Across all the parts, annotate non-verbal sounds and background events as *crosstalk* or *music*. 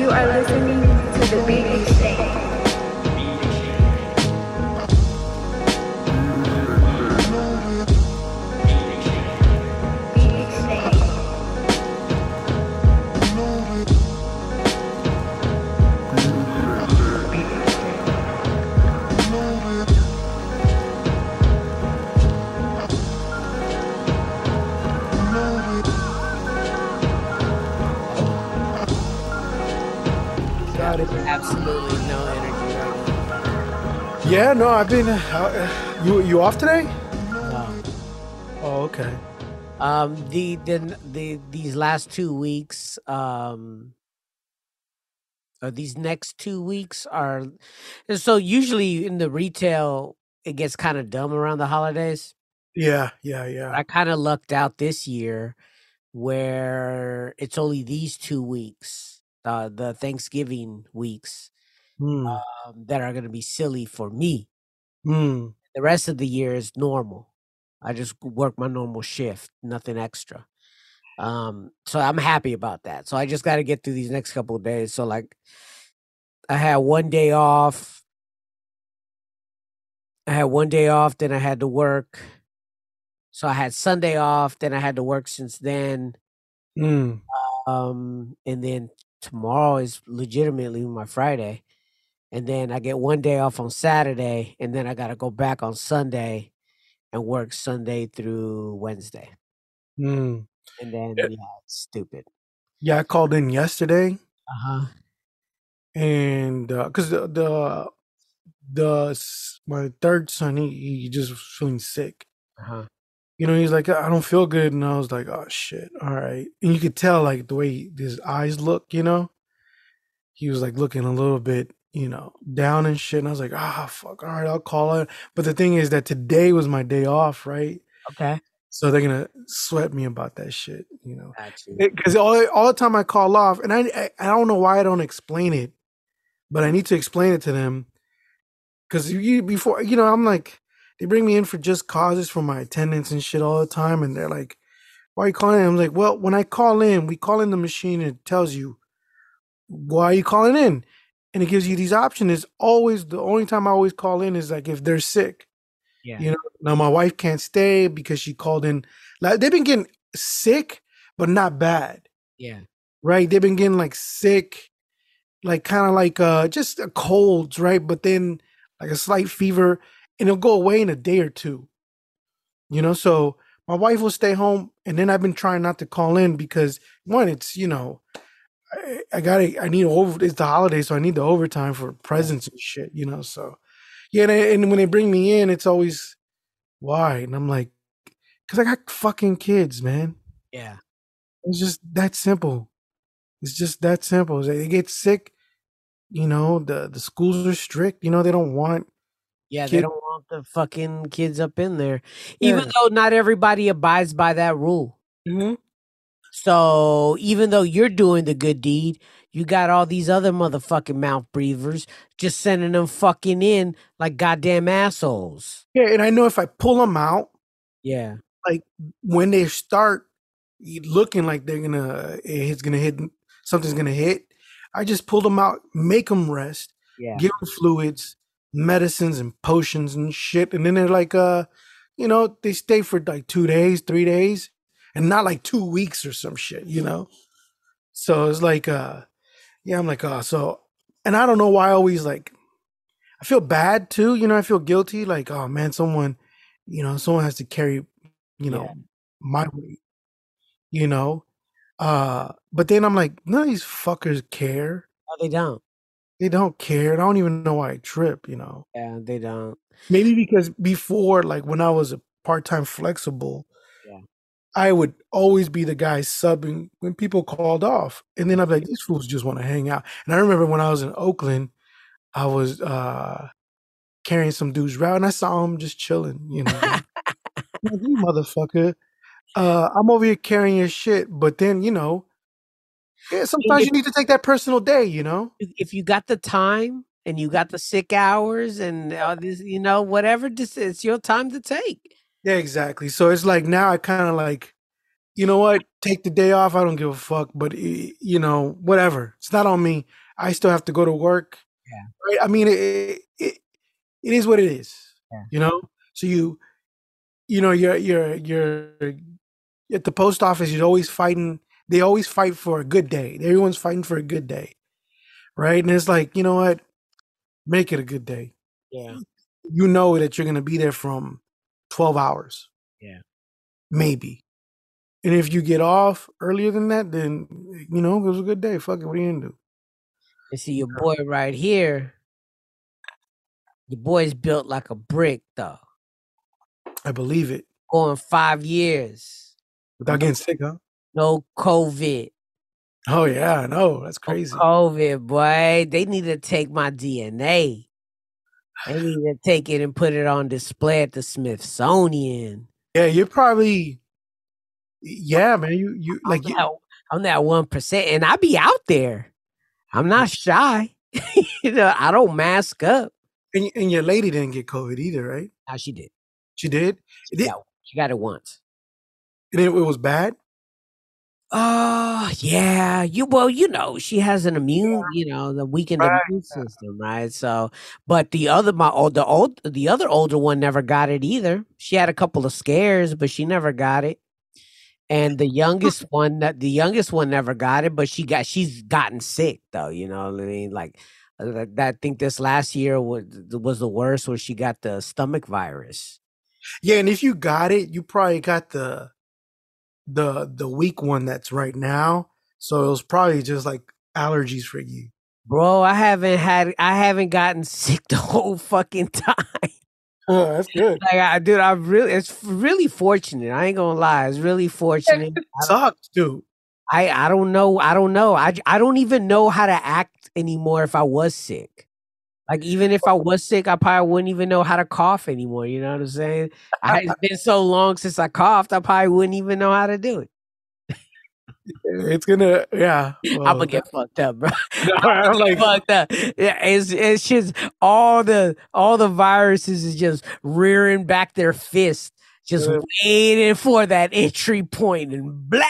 You are listening no, I've been. Uh, you you off today? No. Oh, okay. Um, the the the these last two weeks, um, or these next two weeks are, so usually in the retail it gets kind of dumb around the holidays. Yeah, yeah, yeah. I kind of lucked out this year where it's only these two weeks, uh, the Thanksgiving weeks, Hmm. um, that are going to be silly for me. Hmm. The rest of the year is normal. I just work my normal shift, nothing extra. Um, so I'm happy about that. So I just got to get through these next couple of days. So like, I had one day off. I had one day off, then I had to work. So I had Sunday off, then I had to work since then. Hmm. Um, and then tomorrow is legitimately my Friday. And then I get one day off on Saturday, and then I gotta go back on Sunday and work Sunday through Wednesday. Hmm. And then Yeah. yeah, it's stupid. Yeah, I called in yesterday, Uh-huh. and because the the the my third son, he he just was feeling sick. Uh-huh. You know, he's like, I don't feel good, and I was like, oh shit, all right. And you could tell like the way his eyes look. You know, he was like looking a little bit, you know, down and shit. And I was like, ah, fuck, all right, I'll call it. But the thing is that today was my day off, right? Okay. So they're gonna sweat me about that shit, you know. Because all all the time I call off, and I, I I don't know why I don't explain it, but I need to explain it to them. Because you before you know, I'm like, they bring me in for just causes for my attendance and shit all the time, and they're like, "Why are you calling?" in?" I'm like, "Well, when I call in, we call in the machine and it tells you why are you calling in, and it gives you these options. It's always the only time I always call in is like if they're sick. Yeah. You know, now my wife can't stay because she called in. Like they've been getting sick, but not bad Yeah. right? They've been getting like sick, like kind of like uh just a colds, right? But then like a slight fever, and it'll go away in a day or two. You know, so my wife will stay home, and then I've been trying not to call in because one, it's you know, I, I gotta, I need over. It's the holiday, so I need the overtime for presents and shit. You know, so yeah, and, I- and when they bring me in, it's always why, and I'm like, because I got fucking kids, man. Yeah. It's just that simple. It's just that simple. They get sick, you know, the the schools are strict, you know, they don't want Yeah, they don't want the fucking kids up in there. Even Yeah. though not everybody abides by that rule. Mm-hmm. So even though you're doing the good deed, you got all these other motherfucking mouth breathers just sending them fucking in like goddamn assholes. Yeah, and I know if I pull them out, Yeah. like when they start looking like they're gonna it's gonna hit something's gonna hit, I just pull them out, make them rest, Yeah. give them fluids, medicines and potions and shit, and then they're like, uh, you know, they stay for like two days, three days, and not like two weeks or some shit, you know. So it's like, uh, yeah, I'm like, oh, so, and I don't know why I always like, I feel bad too, you know, I feel guilty, like, oh man, someone, you know, someone has to carry, you know, Yeah. my weight, you know. Uh, but then I'm like, none of these fuckers care. No, they don't. They don't care. I don't even know why I trip, you know. Yeah, they don't. Maybe because before, like when I was a part time flexible. I would always be the guy subbing when people called off. And then I'd be like, these fools just want to hang out. And I remember when I was in Oakland, I was uh carrying some dude's route and I saw him just chilling, you know. *laughs* You motherfucker. Uh I'm over here carrying your shit, but then, you know, yeah, sometimes you need to take that personal day, you know. If- If you got the time and you got the sick hours and all this, you know, whatever, it's your time to take. Yeah, exactly. So it's like now I kind of like you know what? Take the day off. I don't give a fuck. But you know, whatever. It's not on me. I still have to go to work. Yeah. Right? I mean, it, it it is what it is. Yeah. You know. So you, you know, you're you're you're at the post office. You're always fighting. They always fight for a good day. Everyone's fighting for a good day, right? And it's like, you know what? Make it a good day. Yeah. You know that you're gonna be there from twelve hours. Yeah. maybe. And if you get off earlier than that, then you know it was a good day. Fuck it. What are you gonna do? You see your boy right here. Your boy's built like a brick, though. I believe it. Going five years, Without getting sick, huh? no COVID. Oh yeah, I know. That's No crazy. COVID, boy. They need to take my DNA. They need to take it and put it on display at the Smithsonian. Yeah, you're probably yeah, man. You you like I'm you, that, I'm that one percent, and I be out there. I'm not mm. shy. *laughs* you know, I don't mask up. and, and your lady didn't get COVID either, right? How she did? She did. She Did- got, she got it once. And it, it was bad. Oh yeah, you well, you know, she has an immune, you know, the weakened Right, immune system, right? So, but the other, my old, the old, the other older one never got it either. She had a couple of scares, but she never got it. And the youngest one, that the youngest one never got it, but she got, she's gotten sick though. You know what I mean? Like, uh, I think this last year was was the worst, where she got the stomach virus. Yeah, and if you got it, you probably got the the the weak one that's right now. So it was probably just like allergies for you. Bro, I haven't had, I haven't gotten *laughs* sick the whole fucking time. Oh, that's good. Like, I, dude, I'm really, it's really fortunate. I ain't gonna lie, it's really fortunate. Sucks, dude. I, I don't know, I don't know. I I don't even know how to act anymore if I was sick. Like, even if I was sick, I probably wouldn't even know how to cough anymore. You know what I'm saying? I, it's been so long since I coughed, I probably wouldn't even know how to do it. It's gonna, yeah. I'm gonna get fucked up, bro. *laughs* *laughs* I'm like, fucked up. Yeah, it's it's just all the all the viruses is just rearing back their fist, just Yeah. waiting for that entry point and blah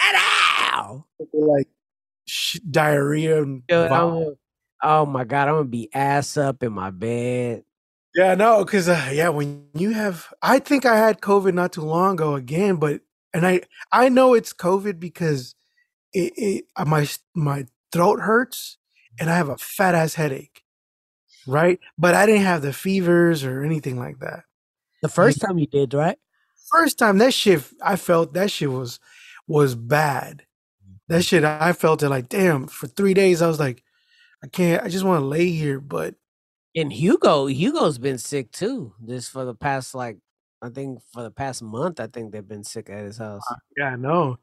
out. like sh- diarrhea and Dude, I'm- oh my god, I'm gonna be ass up in my bed. yeah, no, because uh, yeah, when you have, I think I had COVID not too long ago again, but and I I know it's COVID because it, it uh, my my throat hurts and I have a fat ass headache, right? But I didn't have the fevers or anything like that. The first time you did, right? First time that shit, I felt that shit was was bad. That shit, I felt it like, damn. For three days, I was like, I can't. I just want to lay here, but And Hugo, Hugo's been sick too. This for the past like I think for the past month, I think they've been sick at his house. yeah, I know.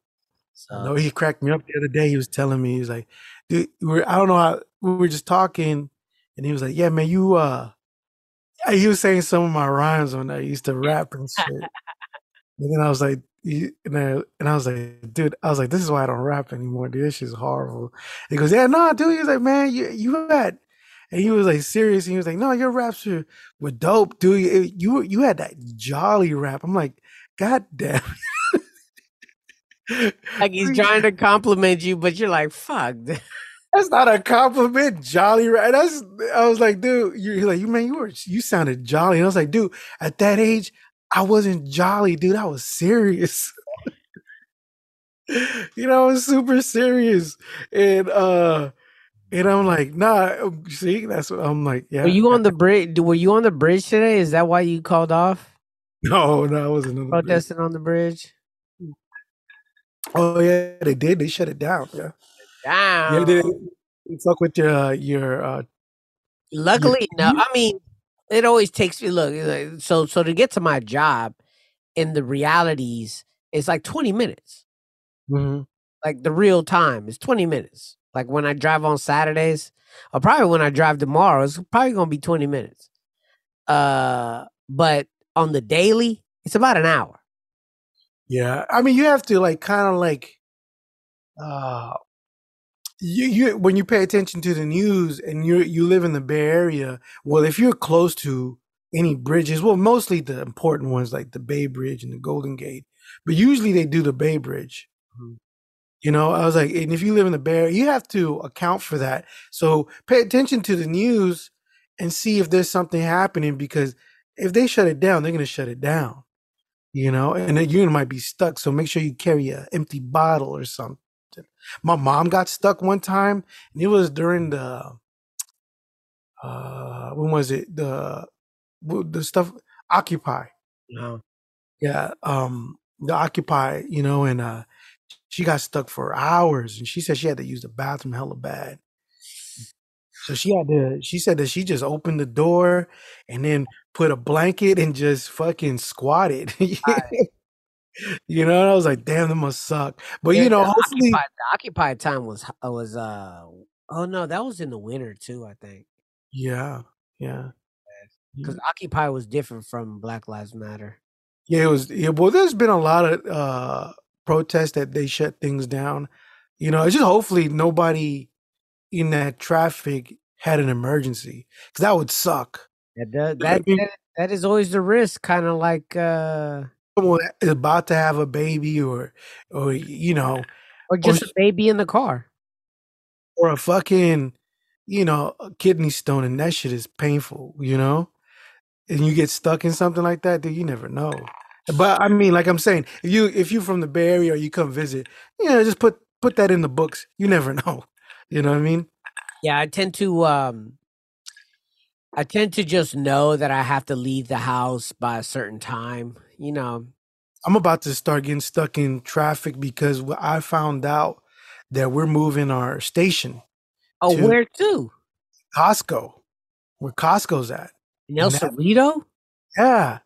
So No, he cracked me up the other day. He was telling me, he was like, dude, we're, I don't know how, we were just talking, and he was like, yeah, man, you, uh, he was saying some of my rhymes when I used to rap and shit. and then I was like, you- and I, and I was like, dude, I was like, this is why I don't rap anymore, dude. This shit's horrible. He goes, yeah, no, dude. He was like, man, you, you had, and he was like serious. And he was like, no, your raps were, were dope, dude. You, you, you had that jolly rap. I'm like, God damn. *laughs* like he's trying to compliment you, but you're like, fuck. *laughs* That's not a compliment, jolly. rap. That's I was like, dude, you- you're like, you man, you were you sounded jolly. And I was like, dude, at that age, I wasn't jolly, dude. I was serious. *laughs* you know, I was super serious. And uh and I'm like, nah, see, that's what I'm like, yeah. Were you on the bridge? Were you on the bridge today? Is that why you called off *laughs* no, no, I wasn't on the bridge. protesting on the bridge? Oh yeah, they did. They shut it down. Yeah. Damn. Yeah, they, they fuck with your uh, your uh Luckily, no. I mean, it always takes me. Look, so so to get to my job, in the realities, it's like twenty minutes. mhm. Like the real time is twenty minutes. Like when I drive on Saturdays, or probably when I drive tomorrow, it's probably gonna be twenty minutes. Uh, but on the daily, it's about an hour. Yeah, I mean, you have to like kind of like, uh, you you when you pay attention to the news and you you live in the Bay Area. Well, if you're close to any bridges, well, mostly the important ones like the Bay Bridge and the Golden Gate, but usually they do the Bay Bridge, Mhm. You know, I was like, and if you live in the Bay Area, you have to account for that. So pay attention to the news and see if there's something happening because if they shut it down, they're going to shut it down. You know, and then you might be stuck. So make sure you carry an empty bottle or something. My mom got stuck one time, and it was during the uh when was it? The the stuff Occupy. No. yeah um the occupy you know and uh she got stuck for hours and she said she had to use the bathroom hella bad. So she had to she said that she just opened the door and then put a blanket and just fucking squatted *laughs* you know and i was like damn that must suck but Yeah, you know hopefully occupied, the occupied time was uh, was uh oh no that was in the winter too I think yeah yeah because Occupy was different from Black Lives Matter. Yeah, it was. Yeah, well, there's been a lot of uh protests that they shut things down. You know, it's just hopefully nobody in that traffic had an emergency because that would suck. That does, that, that that is always the risk, kind of like uh Someone is about to have a baby, or or you know, or just a baby in the car. or a fucking, you know, a kidney stone, and that shit is painful. You know, and you get stuck in something like that, then you never know. But I mean, like I'm saying, if you if you're from the Bay Area or you come visit, you know, just put put that in the books. You never *laughs* know. You know what I mean? Yeah, I tend to um I tend to just know that I have to leave the house by a certain time. You know, I'm about to start getting stuck in traffic because I found out that we're moving our station, oh, To- where to? Costco, where Costco's at. In El Cerrito? Yeah,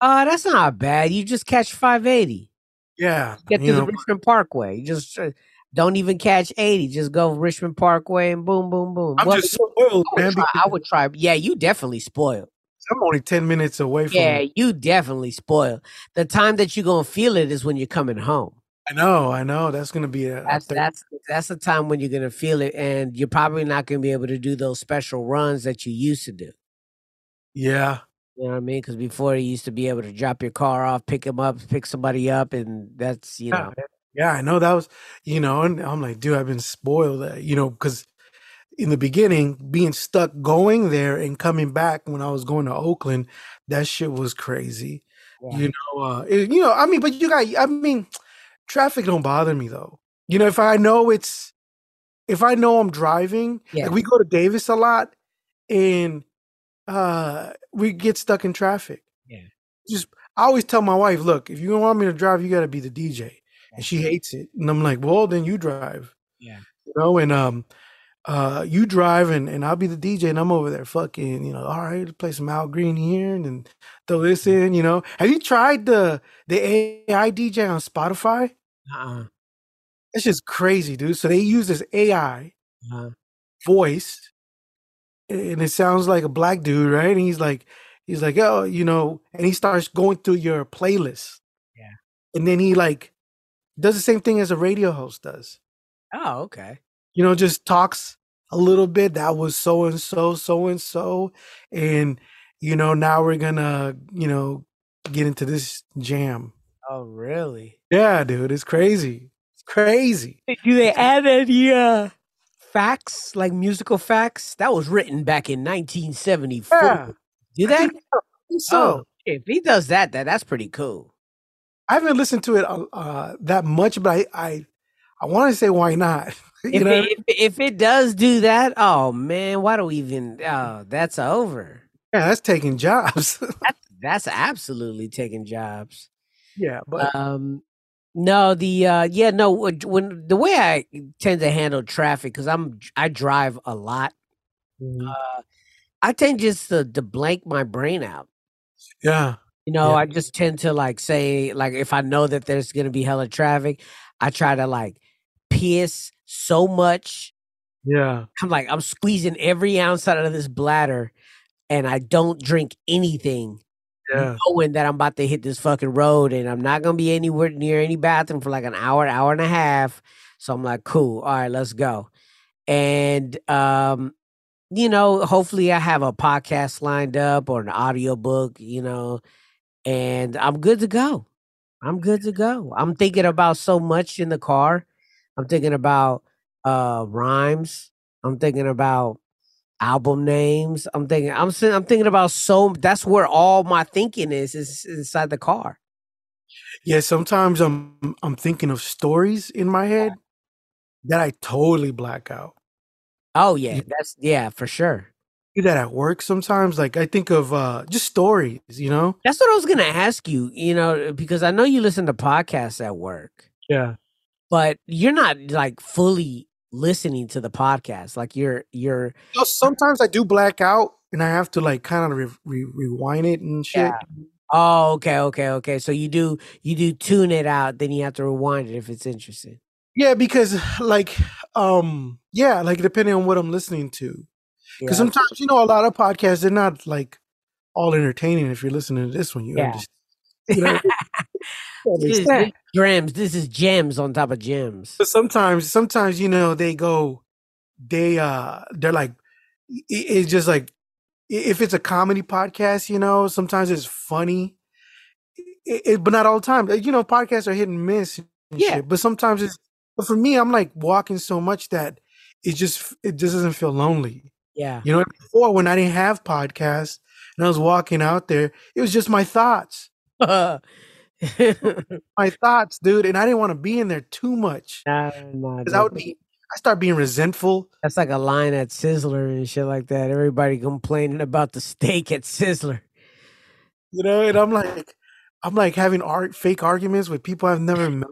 Uh, that's not bad. You just catch 580. yeah. Get to you the know, Richmond Parkway. You just uh, don't even catch 80. Just go Richmond Parkway and boom, boom, boom. I'm Well, just spoiled, I man. would, try, I would try. Yeah, you definitely spoiled. I'm only ten minutes away from. Yeah, you definitely spoiled. The time that you're gonna feel it is when you're coming home. I know, I know. That's gonna be a. a That's thir- that's that's the time when you're gonna feel it, and you're probably not gonna be able to do those special runs that you used to do. yeah, You know what I mean? Because before you used to be able to drop your car off, pick them up, pick somebody up, and that's you know. yeah. I know that was, you know, and I'm like, dude, I've been spoiled. You know, because in the beginning, being stuck going there and coming back when I was going to Oakland, that shit was crazy. Yeah. You know, uh, it- you know, I mean, but you got, I mean, traffic don't bother me though. You know, if I know it's, if I know I'm driving, Yeah. like we go to Davis a lot, and uh we get stuck in traffic. Yeah. Just I always tell my wife, look, if you don't want me to drive, you got to be the DJ, and she hates it. And I'm like, well, then you drive. Yeah. You know, and um, uh, you drive and, and I'll be the DJ and I'm over there fucking, you know, all right, let's play some Al Green here and then throw this in, you know. Have you tried the the AI DJ on Spotify? Uh-uh. It's just crazy, dude. So they use this AI Uh-huh. voice and it sounds like a black dude, right? And he's like, he's like, oh, you know, and he starts going through your playlist. Yeah. And then he like does the same thing as a radio host does. Oh, okay. you know, just talks a little bit. That was so and so, so and so. And, you know, now we're gonna, you know, get into this jam. Oh, really? Yeah, dude, it's crazy. It's crazy. Do they add any uh facts, like musical facts? That was written back in 1974. Yeah. Do they? So Oh, if he does that, that that's pretty cool. I haven't listened to it uh, uh, that much, but I I, I want to say why not? *laughs* If it, if, if it does do that, oh man, why do we even? Oh, that's over. yeah, that's taking jobs. *laughs* That's absolutely taking jobs. yeah, but Um, no, the uh, yeah, no. When, the way I tend to handle traffic, because I'm I drive a lot. Mhm. Uh, I tend just to, to blank my brain out. yeah, You know, Yeah. I just tend to like say, like, if I know that there's gonna be hella traffic, I try to like piss so much. yeah, I'm like, I'm squeezing every ounce out of this bladder, and I don't drink anything, yeah, knowing that I'm about to hit this fucking road, and I'm not gonna be anywhere near any bathroom for like an hour, hour and a half. So I'm like, cool, all right, let's go. And um, you know, hopefully I have a podcast lined up or an audio book, you know, and I'm good to go. I'm good to go. I'm thinking about so much in the car. I'm thinking about uh rhymes. I'm thinking about album names. I'm thinking I'm I'm thinking about so that's where all my thinking is is inside the car. Yeah, sometimes I'm I'm thinking of stories in my head that I totally black out. Oh yeah, that's yeah, for sure. Do that at work sometimes. Like I think of uh just stories, you know? That's what I was gonna ask you, you know, because I know you listen to podcasts at work, Yeah. but you're not like fully listening to the podcast. Like you're you're So sometimes I do black out and I have to like kind of re- re- rewind it and shit. Yeah. Oh, okay, okay, okay. So you do you do tune it out, then you have to rewind it if it's interesting. Yeah, because like um yeah, like depending on what I'm listening to. Because Yeah. sometimes you know a lot of podcasts they're not like all entertaining if you're listening to this one. You Yeah. understand. You know, *laughs* This is gems. This is gems on top of gems. But sometimes sometimes you know they go they uh they're like it's just like if it's a comedy podcast you know sometimes it's funny it, it- but not all the time you know podcasts are hit and miss and Yeah. shit but sometimes it's but for me i'm like walking so much that it just it just doesn't feel lonely Yeah. you know before when i didn't have podcasts and i was walking out there it was just my thoughts *laughs* my thoughts dude and i didn't want to be in there too much nah, because i would be i start being resentful That's like a line at Sizzler and shit like that. Everybody complaining about the steak at Sizzler. you know and i'm like i'm like having art fake arguments with people i've never met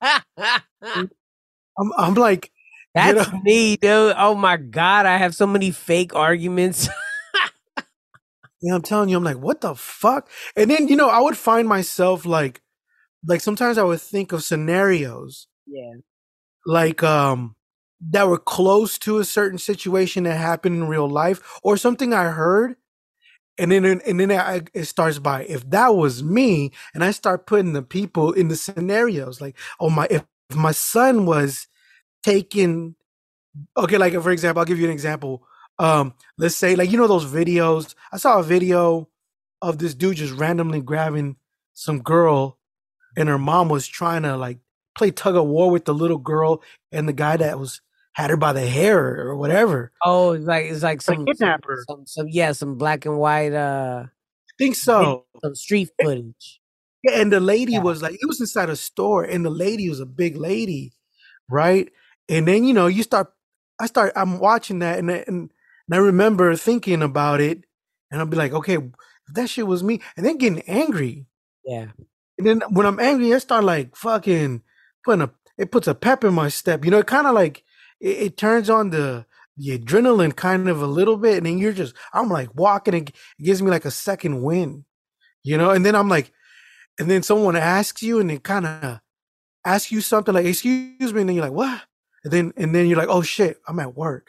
*laughs* i'm, I'm like you That's know me, dude. Oh my god, I have so many fake arguments. *laughs* yeah, i'm telling you i'm like what the fuck and then you know i would find myself like like sometimes i would think of scenarios yeah. like um that were close to a certain situation that happened in real life or something i heard and then and then I, it starts by if that was me and i start putting the people in the scenarios like oh my if my son was taken okay like for example i'll give you an example um let's say like you know those videos i saw a video of this dude just randomly grabbing some girl and her mom was trying to like play tug of war with the little girl and the guy that was had her by the hair or whatever Oh, it's like it's like some kidnap some, her some some yeah, some black and white uh i think so some street footage. Yeah, and the lady Yeah. was like, it was inside a store, and the lady was a big lady, right? And then you know, you start, I start, I'm watching that, and I- and, and I remember thinking about it, and I'll be like, okay, if that shit was me, and then getting angry, Yeah. and then when I'm angry, I start like fucking putting a, it puts a pep in my step, you know, it kind of like it, it turns on the the adrenaline kind of a little bit, and then you're just, I'm like walking, and it gives me like a second wind, you know, and then I'm like and then someone asks you and they kind of ask you something like excuse me and then you're like what and then and then you're like oh shit i'm at work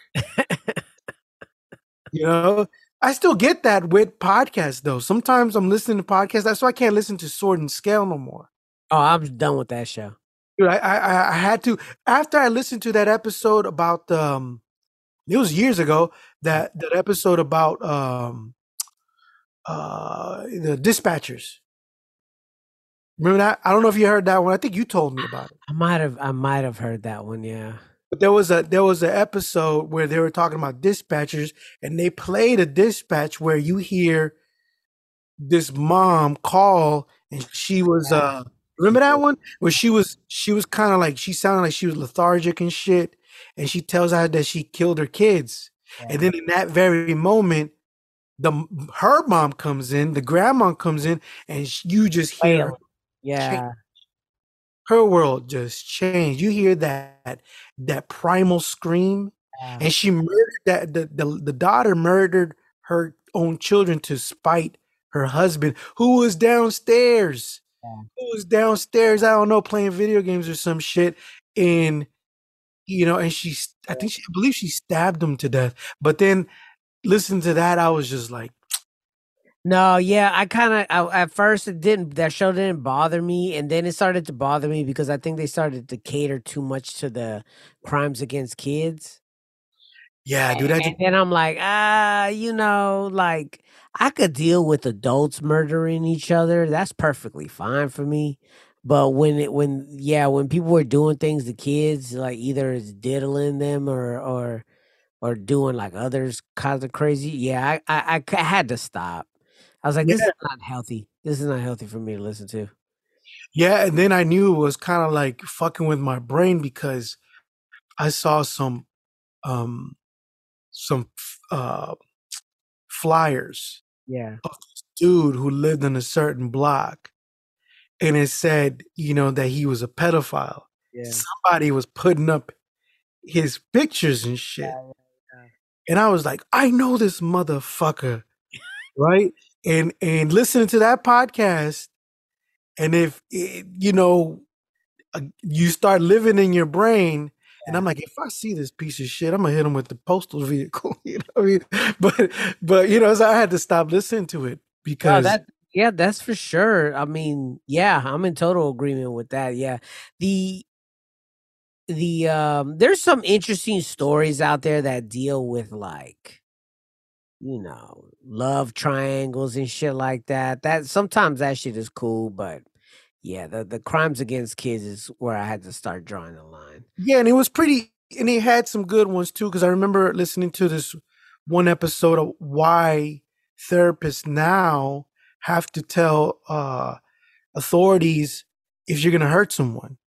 you know i still get that with podcasts though sometimes i'm listening to podcasts that's why i can't listen to sword and scale no more Oh, I'm done with that show. Dude, I, I I- I had to after I listened to that episode about um it was years ago that that episode about um uh the dispatchers. Remember that? I don't know if you heard that one. I think you told me about it. I might have I might have heard that one, yeah. But there was a there was an episode where they were talking about dispatchers and they played a dispatch where you hear this mom call and she was uh remember that *laughs* one where she was she was kind of like she sounded like she was lethargic and shit and she tells her that she killed her kids and then in that very moment the her mom comes in the grandma comes in and you just hear. Yeah. her world just changed. You hear that that primal scream? Yeah. and she murdered that the, the the daughter murdered her own children to spite her husband who was downstairs. Yeah. who was downstairs i don't know playing video games or some shit. And you know and she i think she I believe she stabbed him to death. But then listen to that i was just like No, yeah, I kind of at first it didn't that show didn't bother me, and then it started to bother me because I think they started to cater too much to the crimes against kids. yeah dude I And then I'm like, ah, you know, like I could deal with adults murdering each other. That's perfectly fine for me. But when it when yeah, when people were doing things to kids, like either it's diddling them or or or doing like others kinds of crazy, yeah, I I, I c- I had to stop. I was like, this Yeah. is not healthy. This is not healthy for me to listen to. Yeah, and then I knew it was kind of like fucking with my brain because I saw some um some uh flyers Yeah. of this dude who lived in a certain block and it said, you know, that he was a pedophile. Yeah. Somebody was putting up his pictures and shit. And I was like, I know this motherfucker. right? And and listening to that podcast and if it, you know uh, you start living in your brain and I'm like, if I see this piece of shit, I'm gonna hit him with the postal *laughs* vehicle. You know what I mean? But but you know, so I had to stop listening to it No, because that yeah, that's for sure. I mean, yeah, I'm in total agreement with that. Yeah. The the um there's some interesting stories out there that deal with like you know, love triangles and shit like that. That sometimes that shit is cool, but yeah, the the crimes against kids is where I had to start drawing the line. yeah, and it was pretty, and it had some good ones too. Because I remember listening to this one episode of why therapists now have to tell uh authorities if you're gonna hurt someone.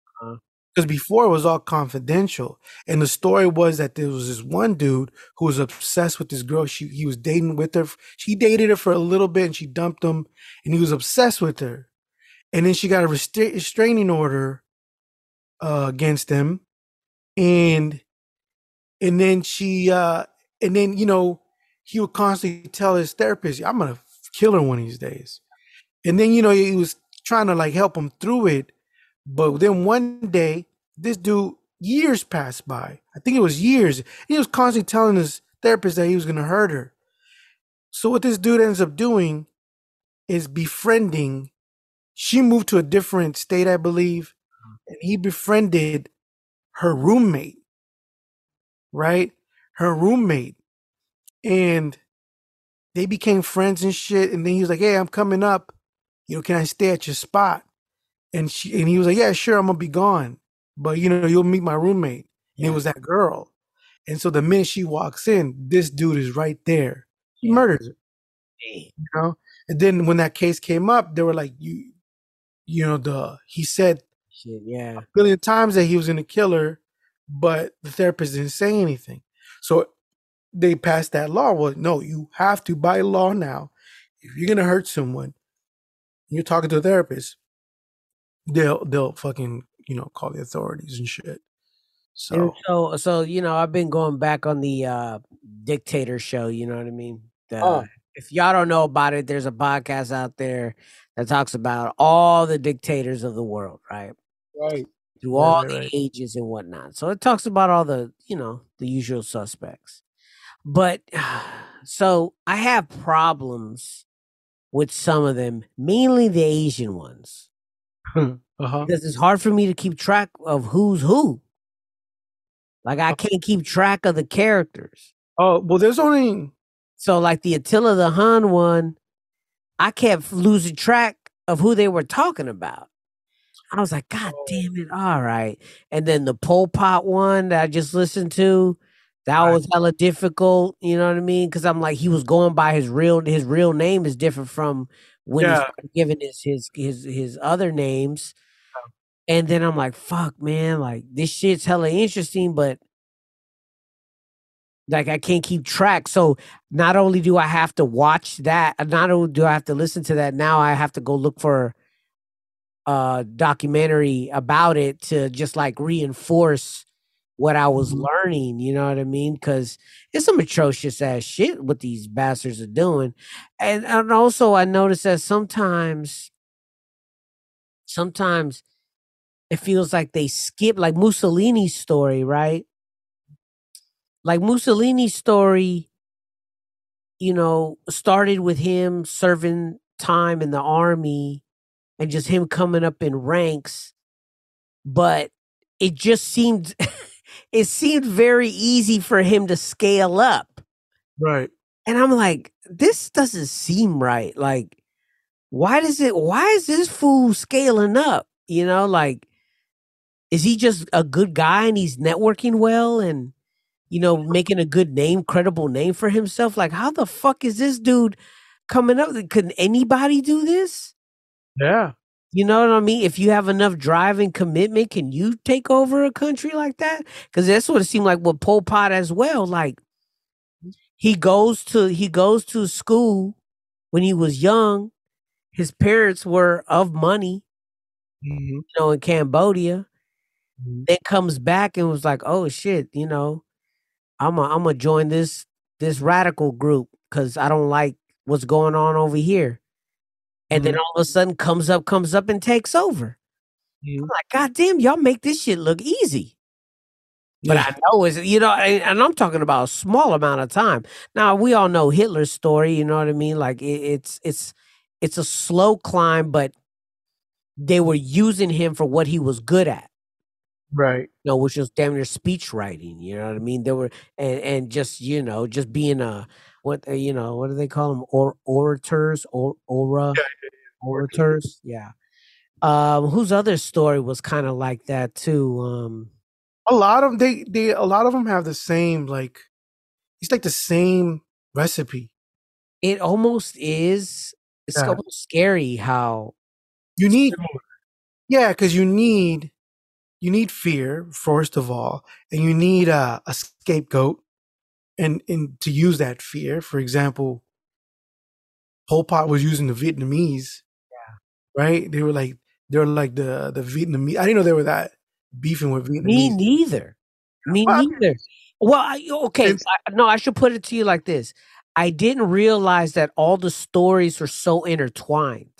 Because before it was all confidential, and the story was that there was this one dude who was obsessed with this girl. She he was dating with her. She dated her for a little bit, and she dumped him, and he was obsessed with her. And then she got a restra- restraining order uh, against him, and and then she uh, and then you know he would constantly tell his therapist, "I'm gonna kill her one of these days." And then you know he was trying to like help him through it, but then one day this dude years passed by. I think it was years. He was constantly telling his therapist that he was gonna hurt her. So what this dude ends up doing is befriending. She moved to a different state, I believe, and he befriended her roommate. Right, her roommate, and they became friends and shit. And then he was like, "Hey, I'm coming up. You know, can I stay at your spot?" And she and he was like, "Yeah, sure. I'm gonna be gone, but you know, you'll meet my roommate." And Yeah. it was that girl. And so the minute she walks in, this dude is right there. He Yeah. murders her. You know. And then when that case came up, they were like, "You, you know, the he said Shit, yeah. a billion times that he was gonna kill her, but the therapist didn't say anything. So they passed that law. Well, no, you have to by law now. If you're gonna hurt someone, you're talking to a therapist. They'll they'll fucking you know call the authorities and shit. And So so so you know, I've been going back on the uh dictator show, you know what I mean? The, Oh. if y'all don't know about it, there's a podcast out there that talks about all the dictators of the world, right? right, Through all right, the right. ages and whatnot. So it talks about all the, you know, the usual suspects. But *sighs* so I have problems with some of them, mainly the Asian ones. Uh huh. because it's hard for me to keep track of who's who. Like I can't keep track of the characters. Oh well, there's only So like the Attila the Hun one, I kept losing track of who they were talking about. I was like, God damn it! All right. And then the Pol Pot one that I just listened to, that Right. was hella difficult. You know what I mean? Because I'm like, he was going by his real his real name is different from when Yeah. he's giving his his his his other names. And then I'm like, fuck, man, like this shit's hella interesting, but like I can't keep track. So not only do I have to watch that, uh, not only do I have to listen to that, now I have to go look for a documentary about it to just like reinforce what I was Mhm. learning. You know what I mean? Because it's some atrocious ass shit what these bastards are doing, and and also I noticed that sometimes, sometimes it feels like they skip like Mussolini's story, right? Like Mussolini's story, you know, started with him serving time in the army and just him coming up in ranks, but it just seemed *laughs* it seemed very easy for him to scale up. right. And I'm like, this doesn't seem right. Like, why does it why is this fool scaling up? You know, like is he just a good guy and he's networking well and you know making a good name, credible name for himself? Like, how the fuck is this dude coming up? Can anybody do this? Yeah. You know what I mean? If you have enough drive and commitment, can you take over a country like that? Because that's what it seemed like with Pol Pot as well. Like he goes to he goes to school when he was young. His parents were of money, Mhm. you know, in Cambodia. Mhm. Then comes back and was like, "Oh shit, you know, I'm a, I'm gonna join this this radical group because I don't like what's going on over here." And then Mhm. all of a sudden comes up, comes up and takes over. Mhm. I'm like, God damn, y'all make this shit look easy. But Yeah. I know it's you know, and, and I'm talking about a small amount of time. Now we all know Hitler's story. You know what I mean? Like it, it's it's it's a slow climb, but they were using him for what he was good at. Right. You know, which was damn near speech writing. You know what I mean? They were and and just you know just being a what uh, you know what do they call them or orators or aura orators yeah. Um, whose other story was kind of like that too? Um, A lot of they they a lot of them have the same like it's like the same recipe. it almost is. It's Yeah. almost scary how You need yeah, because you need you need fear first of all, and you need a, a scapegoat, and and to use that fear. For example, Pol Pot was using the Vietnamese. Yeah. Right. They were like they're like the the Vietnamese. I didn't know they were that beefing with Vietnamese. me neither. Me Well, neither. Well, I, okay. I, no, I should put it to you like this. I didn't realize that all the stories are so intertwined.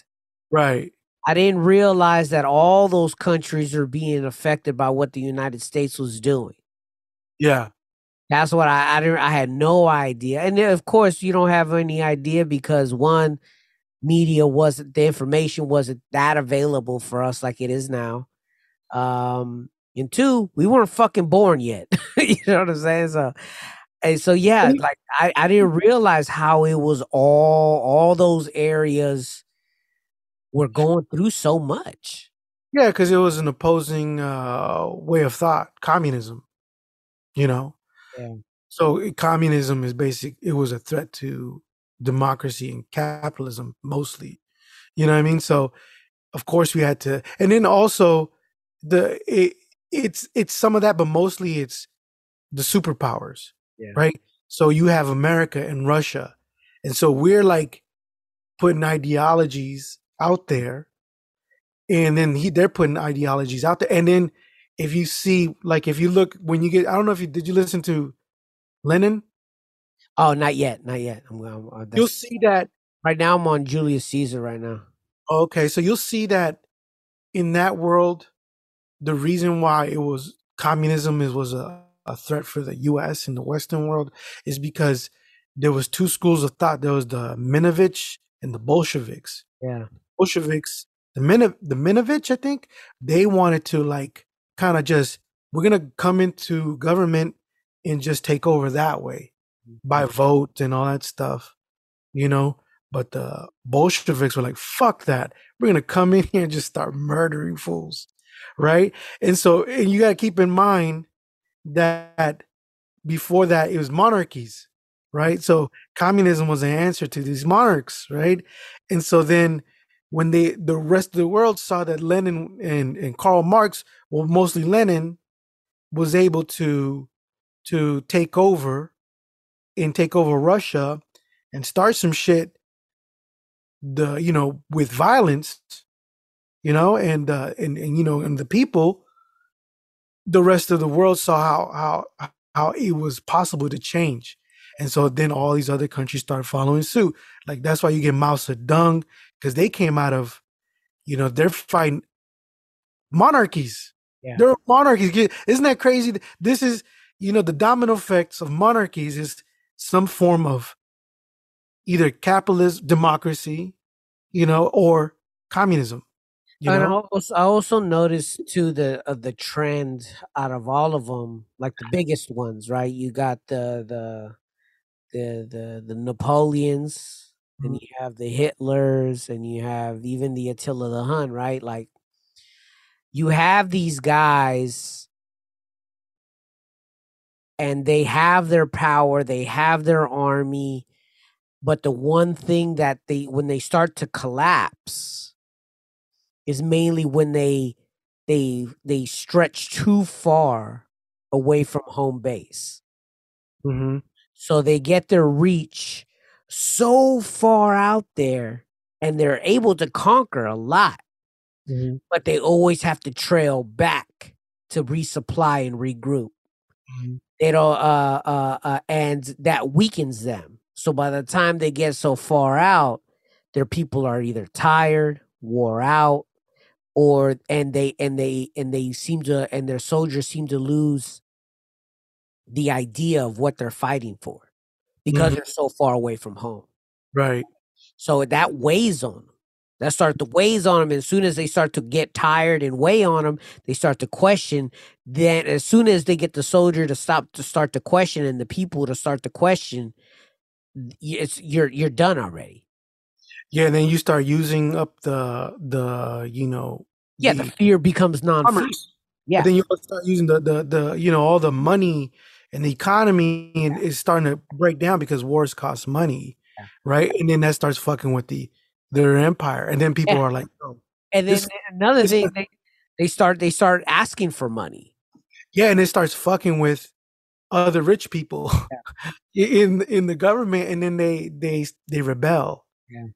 Right. I didn't realize that all those countries are being affected by what the United States was doing. Yeah. That's what I I, didn't, I had no idea. And then, of course, you don't have any idea because one, media wasn't the information wasn't that available for us like it is now. Um, and two, we weren't fucking born yet. *laughs* you know what I'm saying? So, and so yeah, like I, I didn't realize how it was all all those areas were going through so much. Yeah, because it was an opposing uh, way of thought, communism. You know, Yeah. so communism is basic. It was a threat to democracy and capitalism, mostly. You know what I mean? So, of course, we had to, and then also the it, it's it's some of that, but mostly it's the superpowers, Yeah. right? So you have America and Russia, and so we're like putting ideologies out there and then he they're putting ideologies out there and then if you see like if you look when you get i don't know if you did you listen to lenin Oh, not yet, not yet. I'm, I'm, uh, you'll see that right now. I'm on Julius Caesar right now. okay so you'll see that in that world the reason why it was communism is was a, a threat for the us and the western world is because there was two schools of thought there was the minovich and the bolsheviks Yeah, Bolsheviks, the Min the Minovich, I think, they wanted to like kind of just we're gonna come into government and just take over that way by mm-hmm. vote and all that stuff, you know. But the Bolsheviks were like, "Fuck that! We're gonna come in here and just start murdering fools, right?" And so, and you gotta keep in mind that before that it was monarchies, right? So communism was an answer to these monarchs, right? And so then when they the rest of the world saw that Lenin and, and Karl Marx, well mostly Lenin, was able to to take over and take over Russia and start some shit the you know with violence, you know, and uh and, and you know and the people the rest of the world saw how how how it was possible to change. And so then all these other countries started following suit. Like that's why you get Mao Zedong, because they came out of, you know, they're fighting monarchies. Yeah. They're monarchies. Isn't that crazy? This is, you know, the domino effects of monarchies is some form of either capitalist democracy, you know, or communism. You and I also, I also noticed too the uh, the trend out of all of them, like the biggest ones, right? You got the the the the, the Napoleons, and Mhm. you have the Hitlers, and you have even the Attila the Hun, right? Like you have these guys and they have their power, they have their army, but the one thing that they when they start to collapse is mainly when they they they stretch too far away from home base. hmm So they get their reach so far out there and they're able to conquer a lot, hmm but they always have to trail back to resupply and regroup. Mhm. They don't uh uh uh and that weakens them. So by the time they get so far out, their people are either tired, wore out, or and they and they and they seem to and their soldiers seem to lose the idea of what they're fighting for because Mhm. they're so far away from home. Right. So that weighs on them. That start to weighs on them. As soon as they start to get tired and weigh on them, they start to question. Then, as soon as they get the soldier to stop to start to question and the people to start to question, it's you're you're done already. Yeah, and then you start using up the the you know Yeah, the fear becomes non. Yeah. But then you start using the the the you know all the money and the economy and is starting to break down because wars cost money, Yeah. right? And then that starts fucking with the their empire, and then people Yeah. are like, oh. And then This- another this- thing, they, they start they start asking for money. yeah, and it starts fucking with other rich people *laughs* in in the government, and then they they they rebel. Yeah.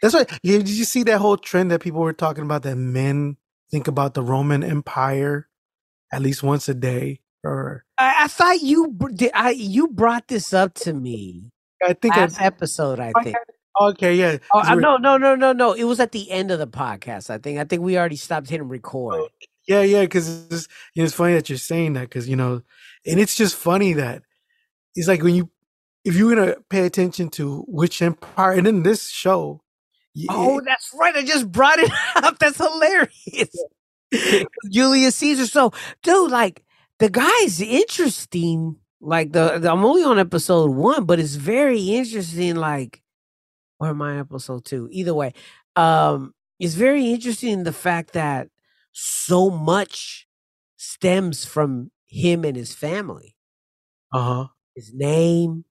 That's why. Did you see that whole trend that people were talking about that men think about the Roman Empire at least once a day, or I, I thought you did. I you brought this up to me I think I, last episode. I think. Oh, okay, yeah. Oh, no, no, no, no, no. It was at the end of the podcast. I think. I think we already stopped hitting record. Oh, Yeah, yeah, because it's, you know, it's funny that you're saying that because you know, and it's just funny that it's like when you, if you're gonna pay attention to which empire, and in this show, Oh, that's right. I just brought it *laughs* up. That's hilarious. *laughs* Julius Caesar. So, dude, like the guy's interesting. Like the, the- I'm only on episode one, but it's very interesting. Like, or am I episode two? Either way, um, it's very interesting the fact that so much stems from him and his family. uh huh, His name,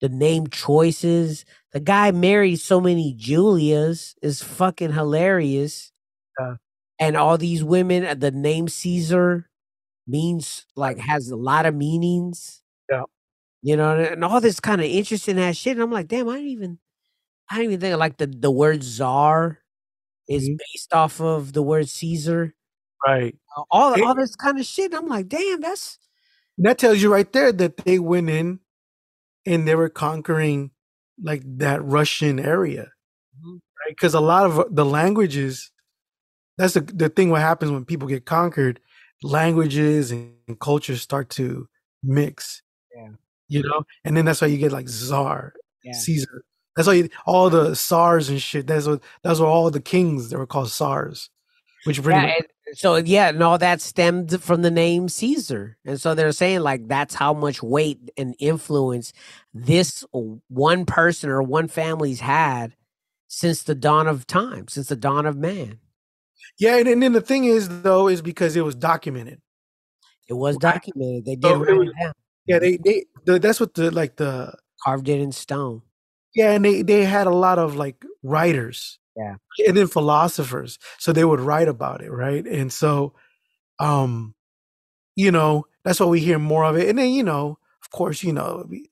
the name choices. The guy married so many Julias is fucking hilarious. Yeah. And all these women, uh, the name Caesar means like has a lot of meanings. Yeah. You know, and- all this kind of interesting ass shit. And I'm like, damn, I didn't even I didn't even think like the, the word czar is Mhm. based off of the word Caesar. right. Uh, All It- all this kind of shit. I'm like, damn, that's that tells you right there that they went in and they were conquering like that Russian area, Mhm. right? Because a lot of the languages, that's the the thing. What happens when people get conquered? Languages and cultures start to mix. Yeah. you know, and then that's why you get like Czar, Yeah. Caesar. That's why you, all the Tsars and shit. That's what that's what all the kings they were called Tsars, which pretty Yeah, much so yeah, and all that stemmed from the name Caesar, and so they're saying like that's how much weight and influence this one person or one family's had since the dawn of time, since the dawn of man. Yeah. And, and then the thing is though, is because it was documented. It was documented. They did So it was- down, Yeah, they they the, that's what the like the carved it in stone. yeah, and they they had a lot of like writers, Yeah. and then philosophers, so they would write about it, right? And so, um, you know, that's why we hear more of it, and then you know, of course, you know, we,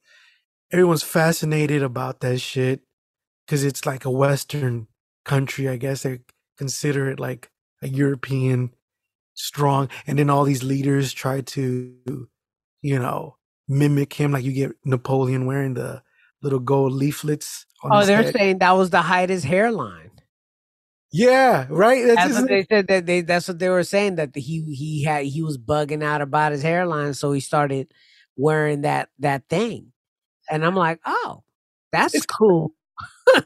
everyone's fascinated about that shit because it's like a Western country, I guess they consider it like a European strong, and then all these leaders try to, you know, mimic him. Like you get Napoleon wearing the little gold leaflets. On Oh, they're head. saying that was to hide his hairline. yeah, right. That's, That's what they said. That they that's what they were saying that he he had he was bugging out about his hairline, so he started wearing that that thing, and I'm like, oh, that's It's- cool. *laughs*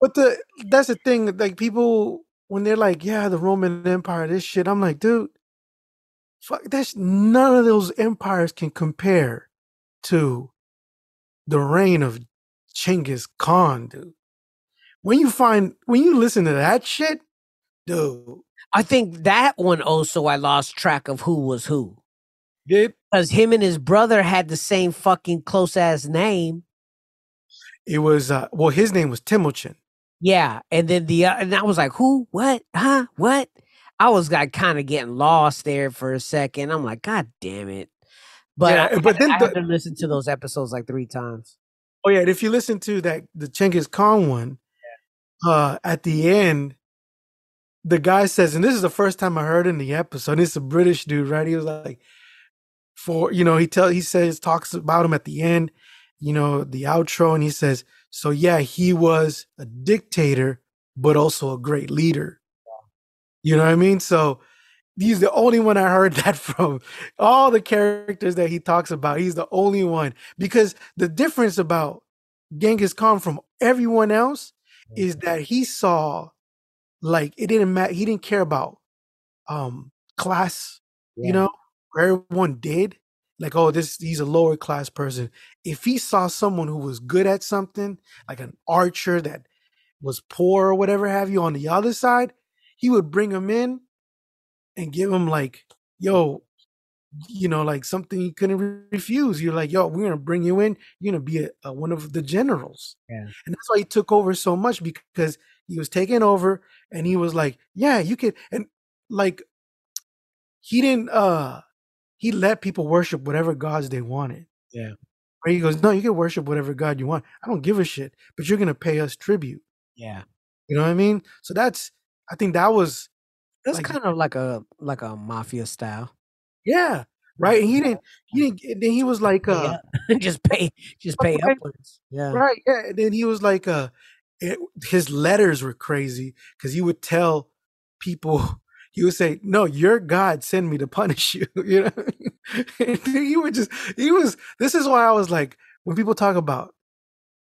But the that's the thing. Like people when they're like, "Yeah, the Roman Empire, this shit," I'm like, dude, fuck. That's none of those empires can compare to the reign of Genghis Khan, dude. When you find when you listen to that shit, dude, I think that one also I lost track of who was who. Did Because him and his brother had the same fucking close ass name. it was uh well his name was Temujin. Yeah. And then the uh, and I was like, who? What? Huh? What? I was like kind of getting lost there for a second. I'm like, God damn it. But Yeah, I, but then I the- had to listen to those episodes like three times. Oh yeah, if you listen to that the Chengiz Khan one, uh at the end, the guy says, and this is the first time I heard in the episode, it's a British dude, right? He was like, for you know, he tell he says talks about him at the end, you know, the outro, and he says, So yeah, he was a dictator, but also a great leader. You know what I mean? So he's the only one I heard *laughs* that from. All the characters that he talks about, he's the only one. Because the difference about Genghis Khan from everyone else is that he saw like it didn't matter, he didn't care about um class, you know, where everyone did. Like, oh, this he's a lower class person. If he saw someone who was good at something, like an archer that was poor or whatever have you on the other side, he would bring him in and give him like, yo, you know, like something he couldn't re- refuse. You're like, yo, we're gonna bring you in. You're gonna be a, a, one of the generals, Yeah. and that's why he took over so much because he was taking over, and he was like, yeah, you could, and like, he didn't. uh He let people worship whatever gods they wanted. Yeah. Right? He goes, no, you can worship whatever god you want. I don't give a shit, but you're gonna pay us tribute. Yeah. You know what I mean? So that's. I think that was That's Like- kind of like a like a mafia style. yeah. Right, and he didn't. He didn't. Then he was like, uh, *laughs* just pay just pay Right. upwards. Yeah. Right. Yeah. And then he was like, uh, it, his letters were crazy because he would tell people, *laughs* he would say, "No, your God sent me to punish you." *laughs* You know, *laughs* he would just, he was. This is why I was like, when people talk about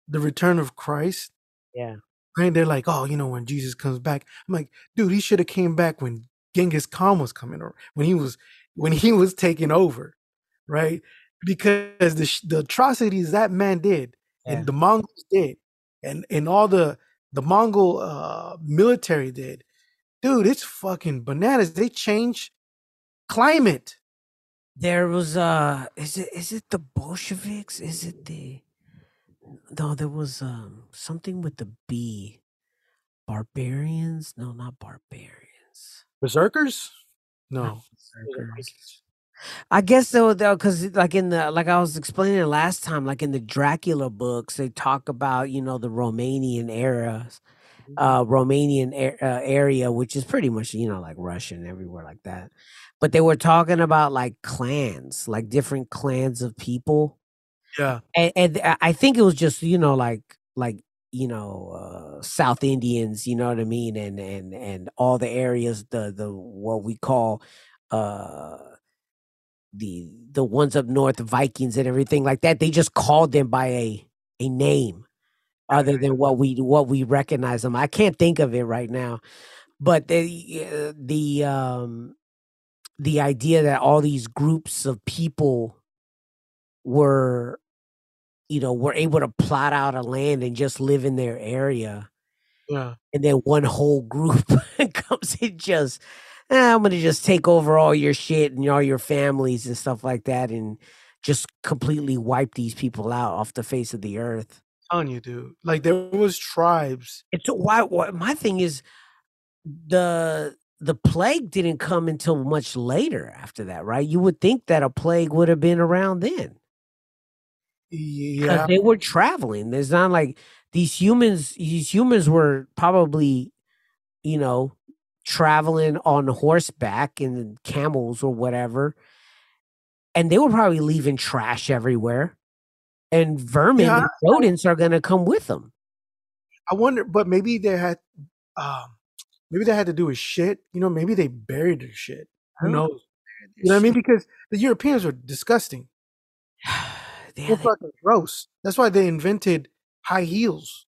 the return of Christ, Yeah. right? They're like, "Oh, you know, when Jesus comes back," I'm like, dude, he should have came back when Genghis Khan was coming, or when he was when he was taking over, right? Because the the atrocities that man did Yeah. and the Mongols did, and and all the the Mongol uh, military did, dude, it's fucking bananas. They change climate. There was uh is it is it the Bolsheviks? Is it the no, there was um something with the B. Barbarians? No, not barbarians. Berserkers? No. Berserkers. *laughs* I guess though, though, because like in the like I was explaining last time, like in the Dracula books, they talk about you know the Romanian eras, uh, Romanian a- uh, area, which is pretty much you know like Russian everywhere like that. But they were talking about like clans, like different clans of people, Yeah. and, and I- I think it was just you know like like you know uh South Indians, you know what I mean, and and and all the areas the the what we call uh the the ones up north, Vikings and everything like that. They just called them by a a name other than what we what we recognize them. I can't think of it right now, but the uh, the um the idea that all these groups of people were you know were able to plot out a land and just live in their area Yeah. and then one whole group *laughs* comes and just "Eh, i'm gonna just take over all your shit and all your families and stuff like that and just completely wipe these people out off the face of the earth telling you, dude. Like there was tribes. It's so why, why my thing is the the plague didn't come until much later after that right you would think that a plague would have been around then Yeah. they were traveling. It's not like these humans. These humans were probably, you know, traveling on horseback and camels or whatever, and they were probably leaving trash everywhere. And vermin Yeah, and rodents are gonna come with them. I wonder, but maybe they had, um, maybe they had to do with shit. You know, maybe they buried their shit. Who know. knows? You know what I mean? Because the Europeans were disgusting. *sighs* They're they- fucking gross. That's why they invented high heels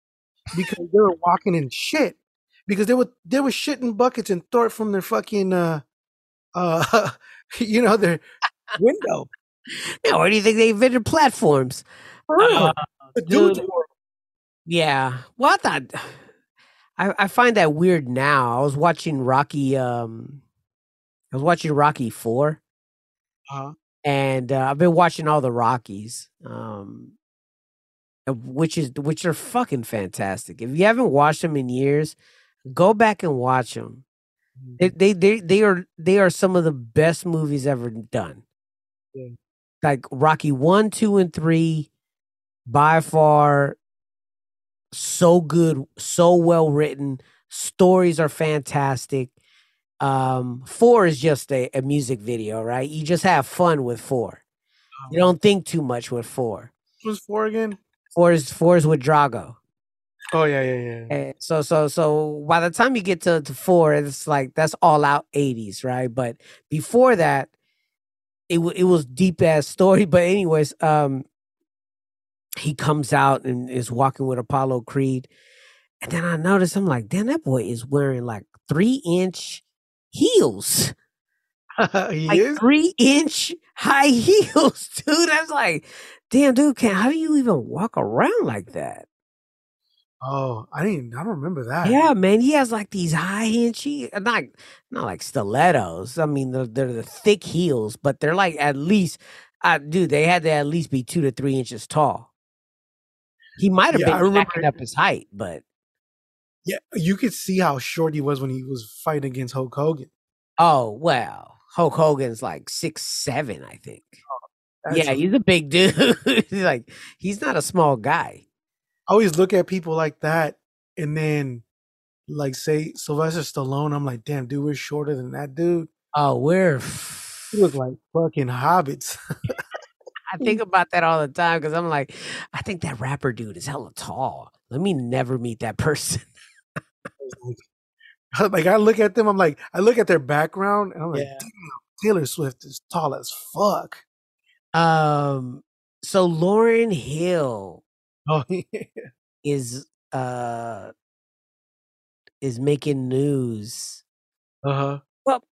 because they were walking in shit. Because they were they were shitting buckets and throw it from their fucking uh uh *laughs* you know their window. Yeah, where do you think they invented platforms? Uh, dude. Yeah. Well, I thought I, I find that weird now. I was watching Rocky. Um, I was watching Rocky Four, Uh-huh. and uh, I've been watching all the Rockies, um, uh, which is which are fucking fantastic. If you haven't watched them in years, go back and watch them. They they they, they are they are some of the best movies ever done. Yeah. Like Rocky one, two, and three, by far, so good, so well written. Stories are fantastic. Um, four is just a, a music video, right? You just have fun with four. You don't think too much with four. What was four again? Four is four is with Drago. Oh yeah, yeah, yeah. And so so so by the time you get to, to four, it's like that's all out 80s, right? But before that, it wa- it was deep ass story. But anyways, um he comes out and is walking with Apollo Creed. And then I noticed I'm like, damn, that boy is wearing like three inch heels. *laughs* he Like is. three inch high *laughs* heels, dude. I was like, damn, dude, can how do you even walk around like that? Oh, I didn't. I don't remember that. Yeah, man, he has like these high inch he not not like stilettos. I mean, they're, they're the thick heels, but they're like at least, uh, dude, they had to at least be two to three inches tall. He might have Yeah, been backing up his height, but Yeah, you could see how short he was when he was fighting against Hulk Hogan. oh well, Hulk Hogan's like six seven, I think. That's yeah, a- he's a big *laughs* dude. he's like he's not a small guy. I always look at people like that, and then like say Sylvester Stallone. I'm like, damn, dude, we're shorter than that dude. Oh, we're. He look like fucking hobbits. I think about that all the time because I'm like, I think that rapper dude is hella tall. Let me never meet that person. *laughs* like I look at them, I'm like, I look at their background, and I'm like, Yeah. damn, Taylor Swift is tall as fuck. Um, so Lauryn Hill Oh yeah. *laughs* is uh is making news. Uh huh. Well,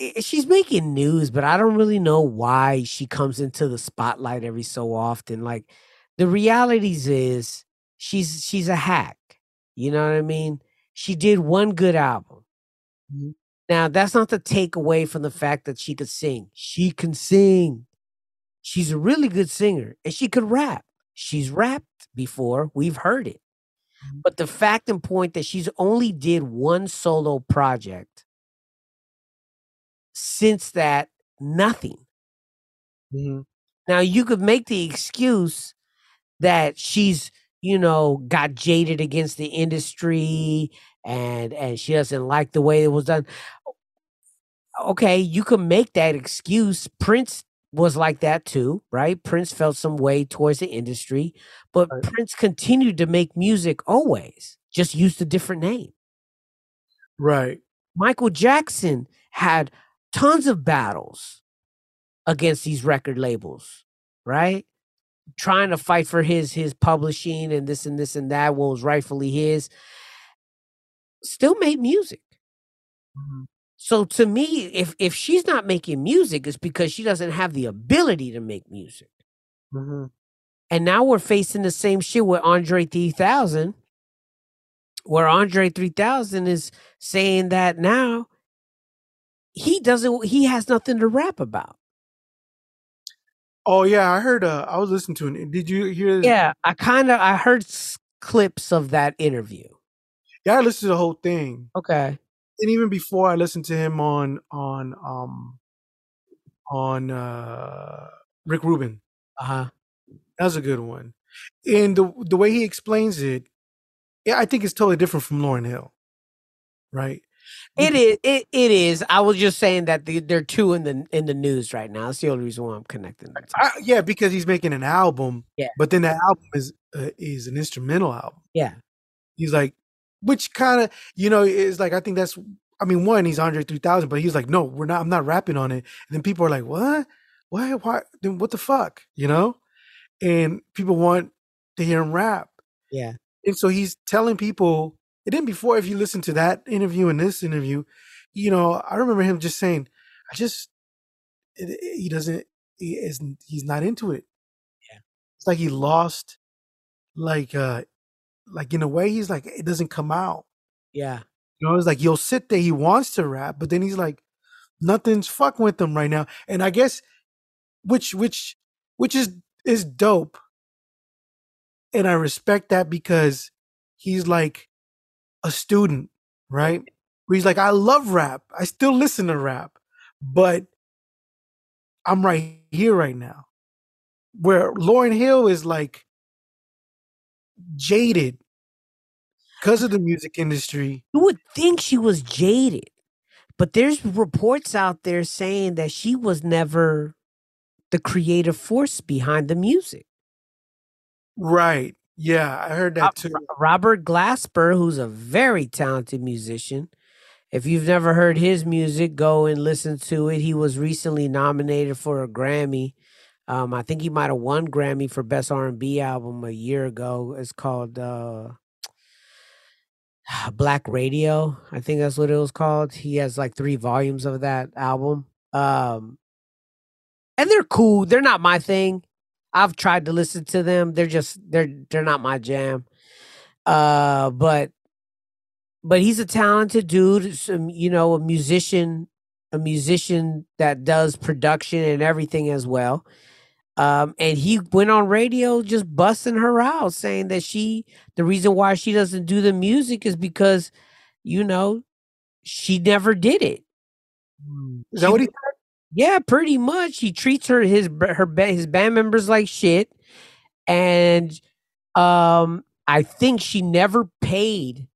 i- she's making news, but I don't really know why she comes into the spotlight every so often. Like the realities is she's she's a hack. You know what I mean? She did one good album. Mhm. Now that's not to take away from the fact that she could sing. She can sing. She's a really good singer and she could rap. She's rapped before. We've heard it. Mhm. But the fact and point that she's only did one solo project since that nothing. Mhm. Now you could make the excuse that she's, you know, got jaded against the industry and and she doesn't like the way it was done. Okay, you can make that excuse. Prince was like that too, right? Prince felt some way towards the industry, but Right. Prince continued to make music always, just used a different name. Right. Michael Jackson had tons of battles against these record labels, right? Trying to fight for his his publishing and this and this and that, what was rightfully his. Still made music. Mhm. So to me, if if she's not making music, it's because she doesn't have the ability to make music. Mhm. And now we're facing the same shit with Andre 3000, where Andre 3000 is saying that now he doesn't, he has nothing to rap about. Oh yeah, I heard. Uh, I was listening to it. Did you hear? Yeah, I kind of, I heard s- clips of that interview. yeah. I listened to the whole thing, Okay. And even before I listened to him on on um on uh Rick Rubin. Uh huh. That was a good one, and the the way he explains it, I think it's totally different from Lauryn Hill, right? It is, it, it is. I was just saying that the, there are two in the in the news right now. That's the only reason why I'm connecting. I, yeah, because he's making an album. Yeah. But then that album is uh, is an instrumental album. Yeah. He's like, which kind of you know is like I think that's. I mean, one he's Andre three thousand, but he's like, no, we're not. I'm not rapping on it. And then people are like, what? Why? Why? Then what the fuck? You know? And people want to hear him rap. Yeah. And so he's telling people, and then before, if you listen to that interview and this interview, you know, I remember him just saying, I just, it, it- he doesn't, he isn't, he's not into it. Yeah. It's like he lost, like, uh, like in a way, he's like it doesn't come out. Yeah. You know, it's like he'll sit there, he wants to rap, but then he's like, nothing's fucking with him right now. And I guess which which which is is dope. And I respect that because he's like a student, right? Where he's like, I love rap. I still listen to rap, but I'm right here right now. Where Lauryn Hill is like jaded because of the music industry. You would think she was jaded, but there's reports out there saying that she was never the creative force behind the music. Right. Yeah, I heard that too. Robert Glasper, who's a very talented musician. If you've never heard his music, go and listen to it. He was recently nominated for a Grammy. Um, I think he might have won Grammy for best R and B album a year ago. It's called uh, Black Radio. I think that's what it was called. He has like three volumes of that album. Um, and they're cool. They're not my thing. I've tried to listen to them. They're just they're they're not my jam. Uh, but but he's a talented dude. Some you know a musician, a musician that does production and everything as well. Um, and he went on radio just busting her out, saying that she the reason why she doesn't do the music is because you know she never did it. Is that what he Yeah, pretty much. He treats her his her his band members like shit, and um, I think she never paid.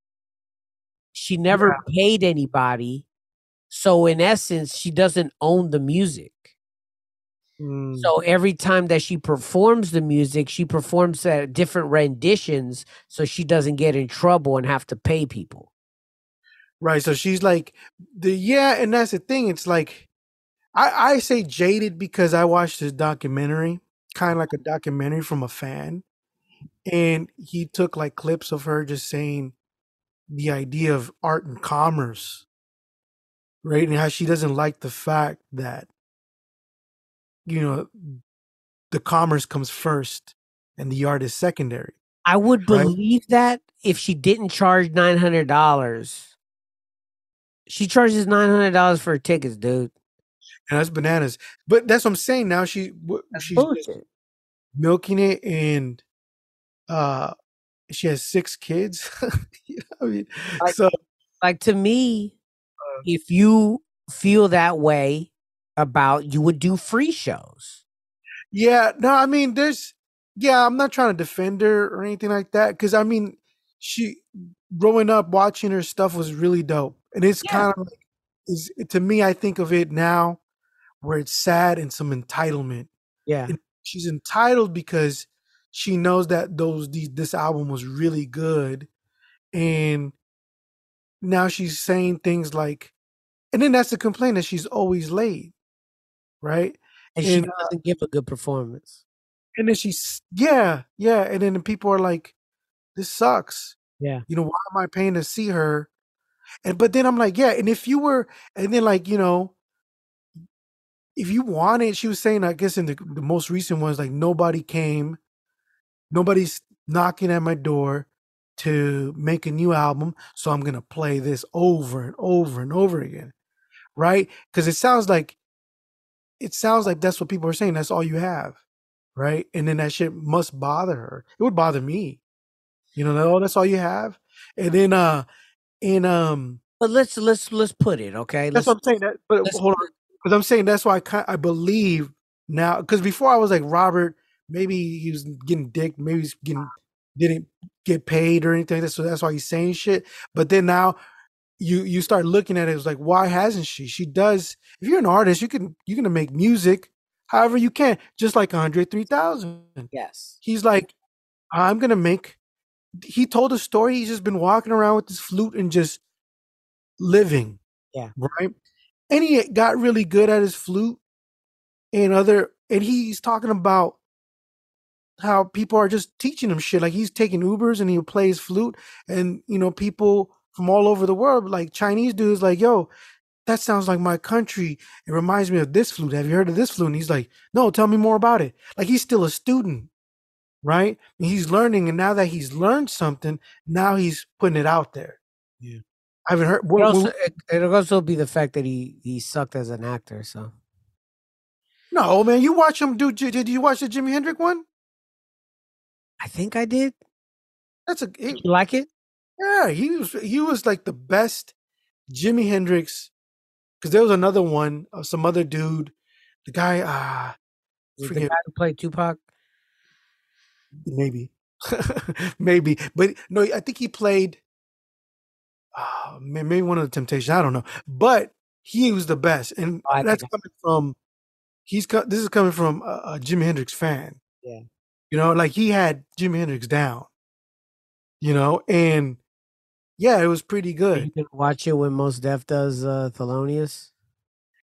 She never paid anybody, so in essence, she doesn't own the music. Mm. So every time that she performs the music, she performs at different renditions, so she doesn't get in trouble and have to pay people. Right. So she's like the yeah, and that's the thing. It's like I, I say jaded because I watched this documentary, kind of like a documentary from a fan. And he took like clips of her just saying the idea of art and commerce. Right. And how she doesn't like the fact that, you know, the commerce comes first and the art is secondary. I would Right. believe that if she didn't charge nine hundred dollars. She charges nine hundred dollars for her tickets, dude. And that's bananas. But that's what I'm saying. Now she wh- she's Bullshit. milking it and uh she has six kids. *laughs* You know I mean, Like- so Like to me, Uh. if you feel that way about, you would do free shows. yeah, no, I mean, there's yeah, I'm not trying to defend her or anything like that because I mean, she growing up watching her stuff was really dope, and it's Yeah. kind of like is to me, I think of it now where it's sad and some entitlement. Yeah, And she's entitled because she knows that those these, this album was really good and now she's saying things like and then that's the complaint that she's always late right? And she and, uh, doesn't give a good performance. and then she's yeah yeah and then the people are like this sucks. Yeah. you know why am i paying to see her? And but then i'm like yeah and if you were and then like you know if you wanted she was saying i guess in the, the most recent ones like nobody came. Nobody's knocking at my door to make a new album so i'm gonna play this over and over and over again. Right? Because it sounds like it sounds like that's what people are saying that's all you have right? And then that shit must bother her. It would bother me. You know oh that's all you have? And then uh and um But let's let's let's put it okay. that's Let's, what i'm saying that but hold on because i'm saying that's why i i believe now because before i was like robert maybe he was getting dick maybe he's getting didn't get paid or anything so that's why he's saying shit. But then now you you start looking at it it's like why hasn't she she does if you're an artist you can you're gonna make music however you can just like andre 3000 yes. he's like i'm gonna make he told a story he's just been walking around with this flute and just living Yeah. right and he got really good at his flute and other and he's talking about how people are just teaching him shit like he's taking ubers and he plays flute and you know people from all over the world like chinese dudes like yo that sounds like my country it reminds me of this flute have you heard of this flute and he's like no tell me more about it like he's still a student right? And he's learning, and now that he's learned something, now he's putting it out there. Yeah. I haven't heard. It What, also, it, it'll also be the fact that he he sucked as an actor. So no, man, you watch him do. Did you watch the Jimi Hendrix one? I think I did. That's a it- you like it? Yeah. He was he was like the best Jimi Hendrix. Because there was another one of some other dude, the guy. Ah, Was the guy who played Tupac? maybe, *laughs* maybe, but no, I think he played. Uh, maybe one of the Temptations. I don't know, but he was the best, and Oh, that's coming from. He's co- this is coming from a, a Jimi Hendrix fan. Yeah. you know, like he had Jimi Hendrix down. You know, and yeah, it was pretty good. You can watch it when Mos Def does uh, Thelonious.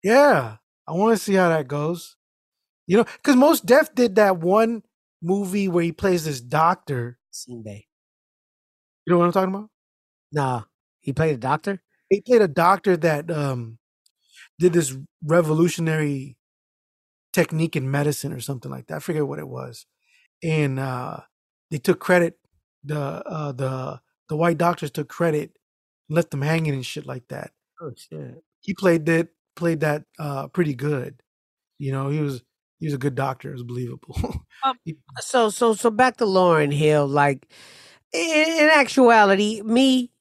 Yeah, I want to see how that goes. You know, because Mos Def did that one movie where he plays this doctor. Scene You know what I'm talking about? Nah, he played a doctor. he played a doctor that um did this revolutionary technique in medicine or something like that. I forget what it was. And uh they took credit the uh the the white doctors took credit, left them hanging and shit like that. Oh shit! He played that played that uh pretty good. You know, he was he was a good doctor, it was believable. *laughs* So so so back to Lauryn Hill. Like in, in actuality, me,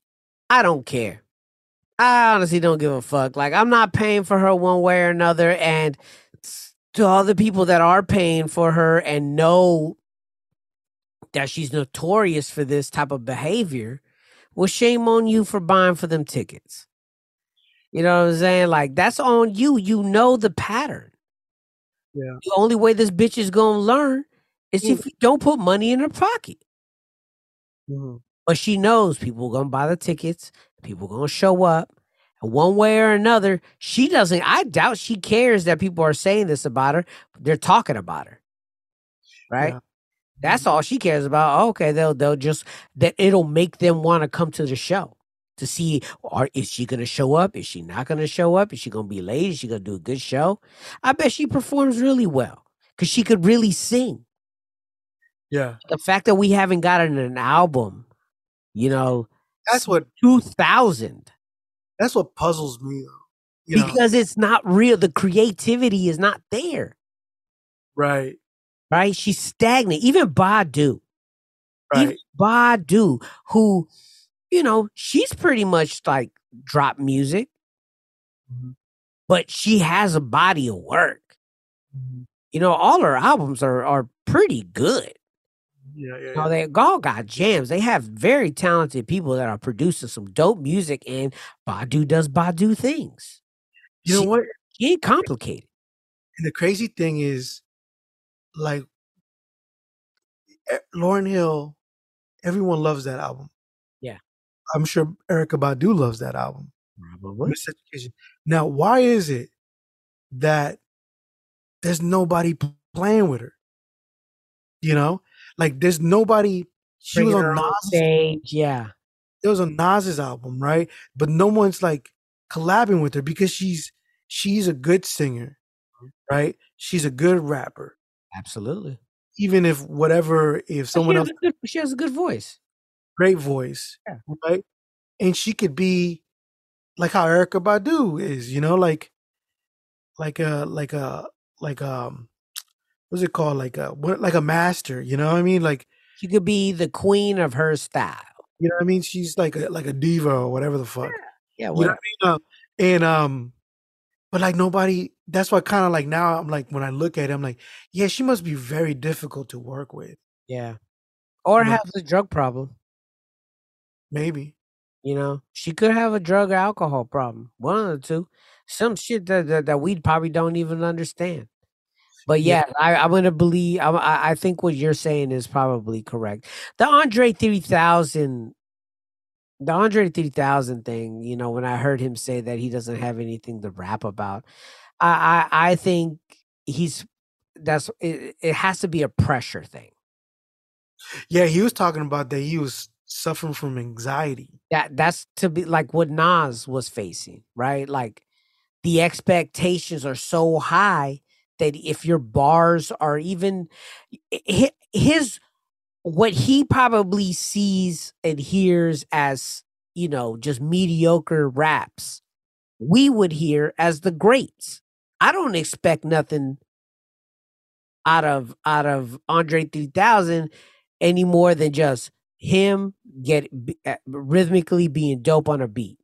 I don't care. I honestly don't give a fuck. Like I'm not paying for her one way or another. And to all the people that are paying for her and know that she's notorious for this type of behavior, well, shame on you for buying for them tickets. You know what I'm saying? Like that's on you. You know the pattern. Yeah. The only way this bitch is gonna learn is Mm. if you don't put money in her pocket. Mhm. But she knows people gonna buy the tickets, people gonna show up. And one way or another, she doesn't. I doubt she cares that people are saying this about her. They're talking about her. Right? Yeah. That's all she cares about. Oh, okay, they'll they'll just that it'll make them want to come to the show to see are is she gonna show up? Is she not gonna show up? Is she gonna be late? Is she gonna do a good show? I bet she performs really well because she could really sing. Yeah. The fact that we haven't gotten an album, you know, That's what two thousand that's what puzzles me though. You know, because it's not real. The creativity is not there, right. Right? She's stagnant. Even Badu, even Right. Badu, who, you know, she's pretty much like drop music, Mhm. but she has a body of work. Mhm. You know, all her albums are are pretty good. Yeah, yeah, You know, they all got jams. They have very talented people that are producing some dope music, and Badu does Badu things. You know She- what? She ain't complicated. And the crazy thing is, like, Lauryn Hill, everyone loves that album. Yeah. I'm sure Erykah Badu loves that album. Probably. Miseducation. Now, why is it that there's nobody playing with her? You know, like there's nobody. She was Bringing on on Nas. stage. Yeah. There was a Nas's album, right? But no one's like collabing with her because she's she's a good singer, mm-hmm. right? She's a good rapper. Absolutely. Even if whatever, if someone she else good, she has a good voice. great voice, Yeah. right? And she could be like how Erykah Badu is, you know, like like a like a like um what's it called? Like a what like a master, you know what I mean? Like She could be the queen of her style. you know what I mean? She's like a like a diva or whatever the fuck. Yeah. You know I mean? Uh, and um but like nobody that's why kind of like now I'm like when I look at it, I'm like, yeah, she must be very difficult to work with. yeah. Or know- have a drug problem. Maybe. You know, she could have a drug or alcohol problem. One of the two. Some shit that that, that we probably don't even understand. But Yeah. yeah, I, I'm gonna believe. I, I I think what you're saying is probably correct. The Andre 3000, the Andre 3000 thing. You know, when I heard him say that he doesn't have anything to rap about, I I, I think he's that's it, it has to be a pressure thing. Yeah, he was talking about that he was suffering from anxiety. that that's to be like what Nas was facing, right? Like the expectations are so high that if your bars are even hi- his what he probably sees and hears as you know just mediocre raps we would hear as the greats i don't expect nothing out of out of andre 3000 any more than just him get uh, rhythmically being dope on a beat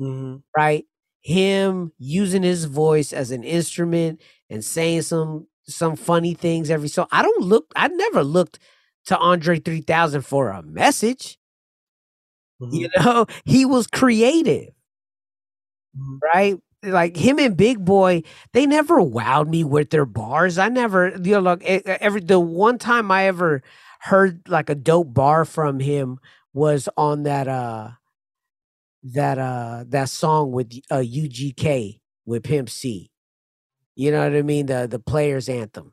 Mhm. right? Him using his voice as an instrument and saying some some funny things every so I don't look I never looked to Andre 3000 for a message. You know, *laughs* he was creative, Mhm. right? Like him and Big Boi, they never wowed me with their bars. I never, you know, like every the one time I ever heard like a dope bar from him was on that uh that uh that song with uh UGK with Pimp C. You know what I mean? The the players anthem.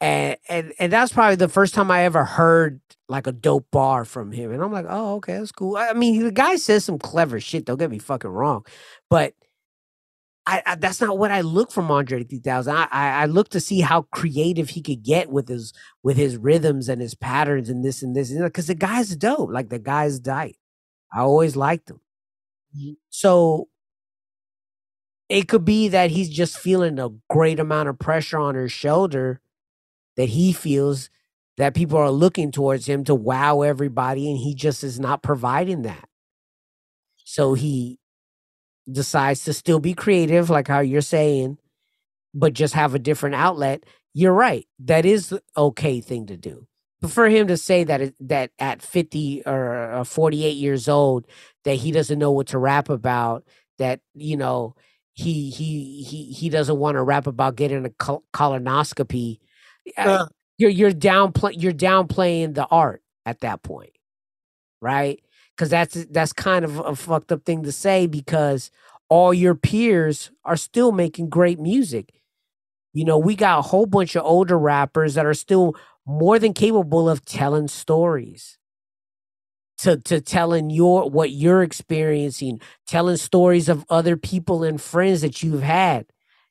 And and and that's probably the first time I ever heard like a dope bar from him. And I'm like, oh, okay, that's cool. I mean, the guy says some clever shit, don't get me fucking wrong. But I, I that's not what I look from Andre 3000. I, I I look to see how creative he could get with his with his rhythms and his patterns and this and this. Because the guy's dope. Like the guy's tight. I always liked him. Mhm. So it could be that he's just feeling a great amount of pressure on his shoulder that he feels that people are looking towards him to wow everybody and he just is not providing that. So he decides to still be creative like how you're saying but just have a different outlet. You're right. That is the okay thing to do. But for him to say that that at 50 or uh, 48 years old that he doesn't know what to rap about, that you know he he he he doesn't want to rap about getting a col- colonoscopy. uh, Uh, you're you're downplay you're downplaying the art at that point, right? Because that's that's kind of a fucked up thing to say because all your peers are still making great music. You know, we got a whole bunch of older rappers that are still more than capable of telling stories. To to telling your what you're experiencing, telling stories of other people and friends that you've had.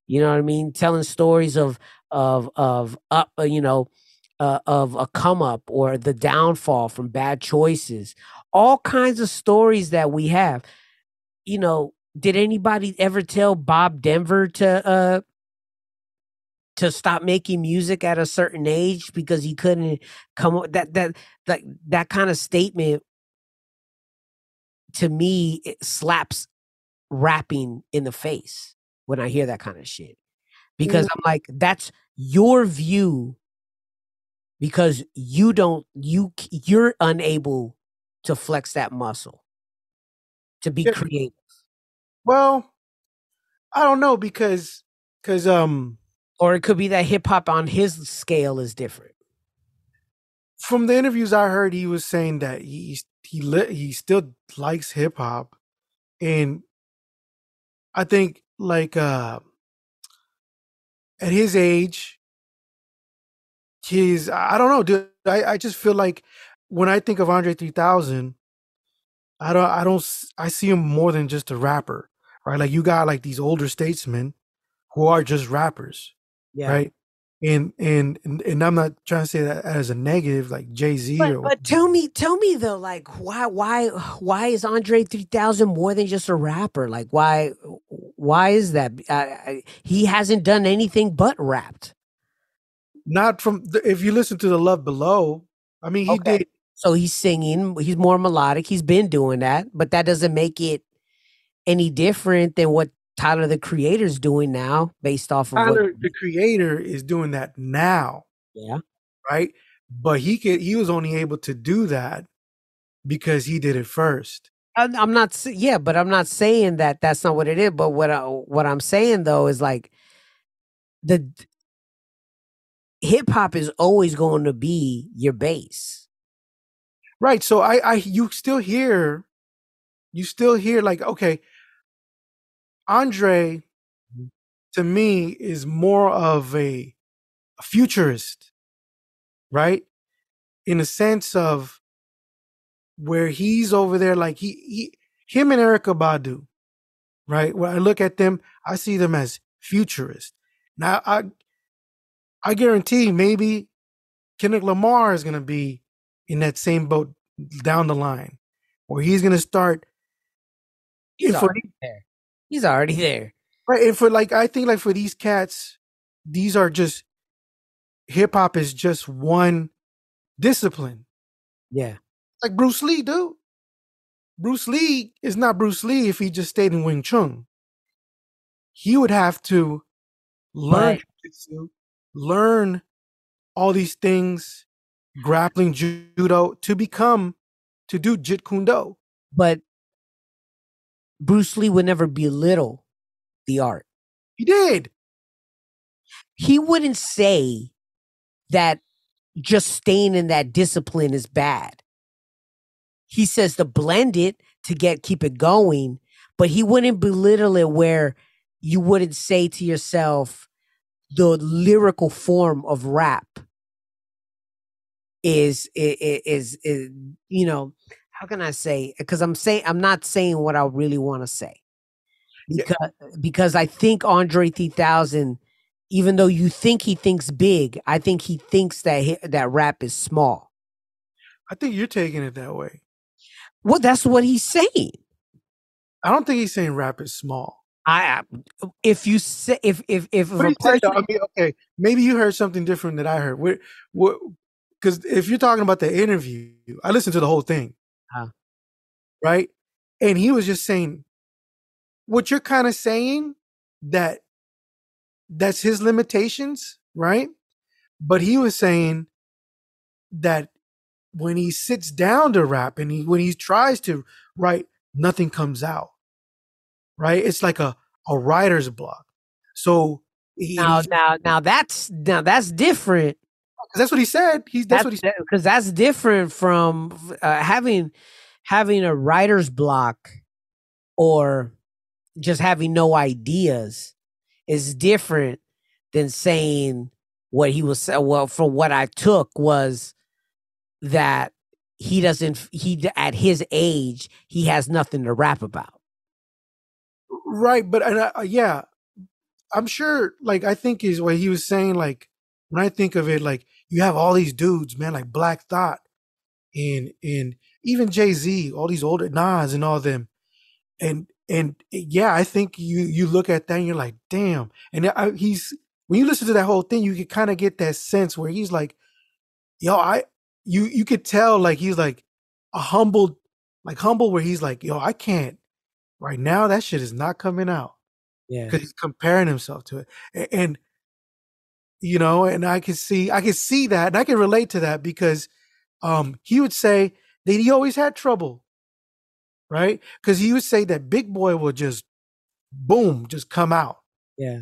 You know what I mean? Telling stories of of of up, uh, you know, uh, of a come up or the downfall from bad choices. All kinds of stories that we have. You know, did anybody ever tell Bob Denver to uh to stop making music at a certain age because he couldn't come up that that that that kind of statement to me it slaps rapping in the face when I hear that kind of shit. Because I'm like, that's your view because you don't you you're unable to flex that muscle to be Yeah. creative. well, I don't know because because um Or it could be that hip hop on his scale is different. from the interviews I heard, he was saying that he he li- he still likes hip hop, and I think like uh at his age, his I don't know, dude. I I just feel like when I think of Andre 3000, I don't I don't I see him more than just a rapper, right? Like you got like these older statesmen who are just rappers, Yeah. right? And, and and I'm not trying to say that as a negative, like Jay Z But, or but tell me, tell me though, like why, why, why is Andre three thousand more than just a rapper? Like why, why is that? I, I, he hasn't done anything but rapped. Not from the, if you listen to the Love Below. I mean, he Okay. did. So he's singing. He's more melodic. He's been doing that, but that doesn't make it any different than what Tyler the Creator's doing now, based off of what. Tyler, the creator, is doing that now, Yeah. right? But he could. He was only able to do that because he did it first. I'm I'm not. Yeah, but I'm not saying that that's not what it is. But what I, what I'm saying though is like the hip hop is always going to be your base. Right. So I, I, you still hear, you still hear like, okay, Andre, to me is more of a, a futurist, right? In a sense of where he's over there, like he, he, him and Erykah Badu, right? When I look at them, I see them as futurists. Now I, I guarantee maybe Kendrick Lamar is gonna be in that same boat down the line, where he's gonna start. He's for, already there. He's already there. right, and for like I think like for these cats, these are just hip hop is just one discipline. Yeah. Like Bruce Lee, dude. Bruce Lee is not Bruce Lee if he just stayed in Wing Chun. He would have to learn Right. jujitsu, learn all these things, grappling, judo, to become to do Jeet Kune Do. But Bruce Lee would never belittle the art. He did. He wouldn't say that just staying in that discipline is bad. He says to blend it to get keep it going, but he wouldn't belittle it where you wouldn't say to yourself the lyrical form of rap is i- i- is is you know how can I say because I'm saying I'm not saying what I really want to say Yeah. because because I think Andre 3000 even though you think he thinks big I think he thinks that hi- that rap is small I think you're taking it that way. well that's what he's saying I don't think he's saying rap is small. I if you say if if if, a he said, though, person, I mean, okay, maybe you heard something different that I heard. What, what? Because if you're talking about the interview, I listened to the whole thing, Uh. right? And he was just saying what you're kind of saying that that's his limitations, right? But he was saying that when he sits down to rap and he when he tries to write, nothing comes out, right? It's like a a writer's block. So he, now now now that's now that's different 'Cause that's what he said. He's that's, what he said. because that's different from uh, having having a writer's block or just having no ideas is different than saying what he was sa- well from what I took was that he doesn't he at his age he has nothing to rap about Right, but and I, yeah, I'm sure. Like I think is what he was saying. Like when I think of it, like you have all these dudes, man, like Black Thought, and and even Jay Z, all these older Nas and all them, and and eh, yeah, I think you you look at that and you're like, damn. And I, he's when you listen to that whole thing, you can kind of get that sense where he's like, yo, I you you could tell like he's like a humbled, like humble, where he's like, yo, I can't right now. That shit is not coming out yeah because he's comparing himself to it, A- and, you know, and I can see, I can see that, and I can relate to that because um he would say that he always had trouble, right? Because he would say that Big Boi would just boom, just come out, yeah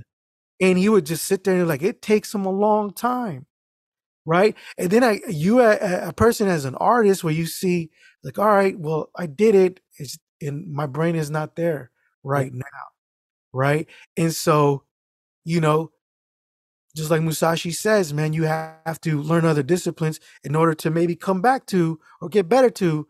and he would just sit there and like it takes him a long time, right? And then I, you a, a- a person as an artist where you see like, all right, well, I did it, it's and my brain is not there right now, right? And so, you know, just like Musashi says, man, you have to learn other disciplines in order to maybe come back to or get better to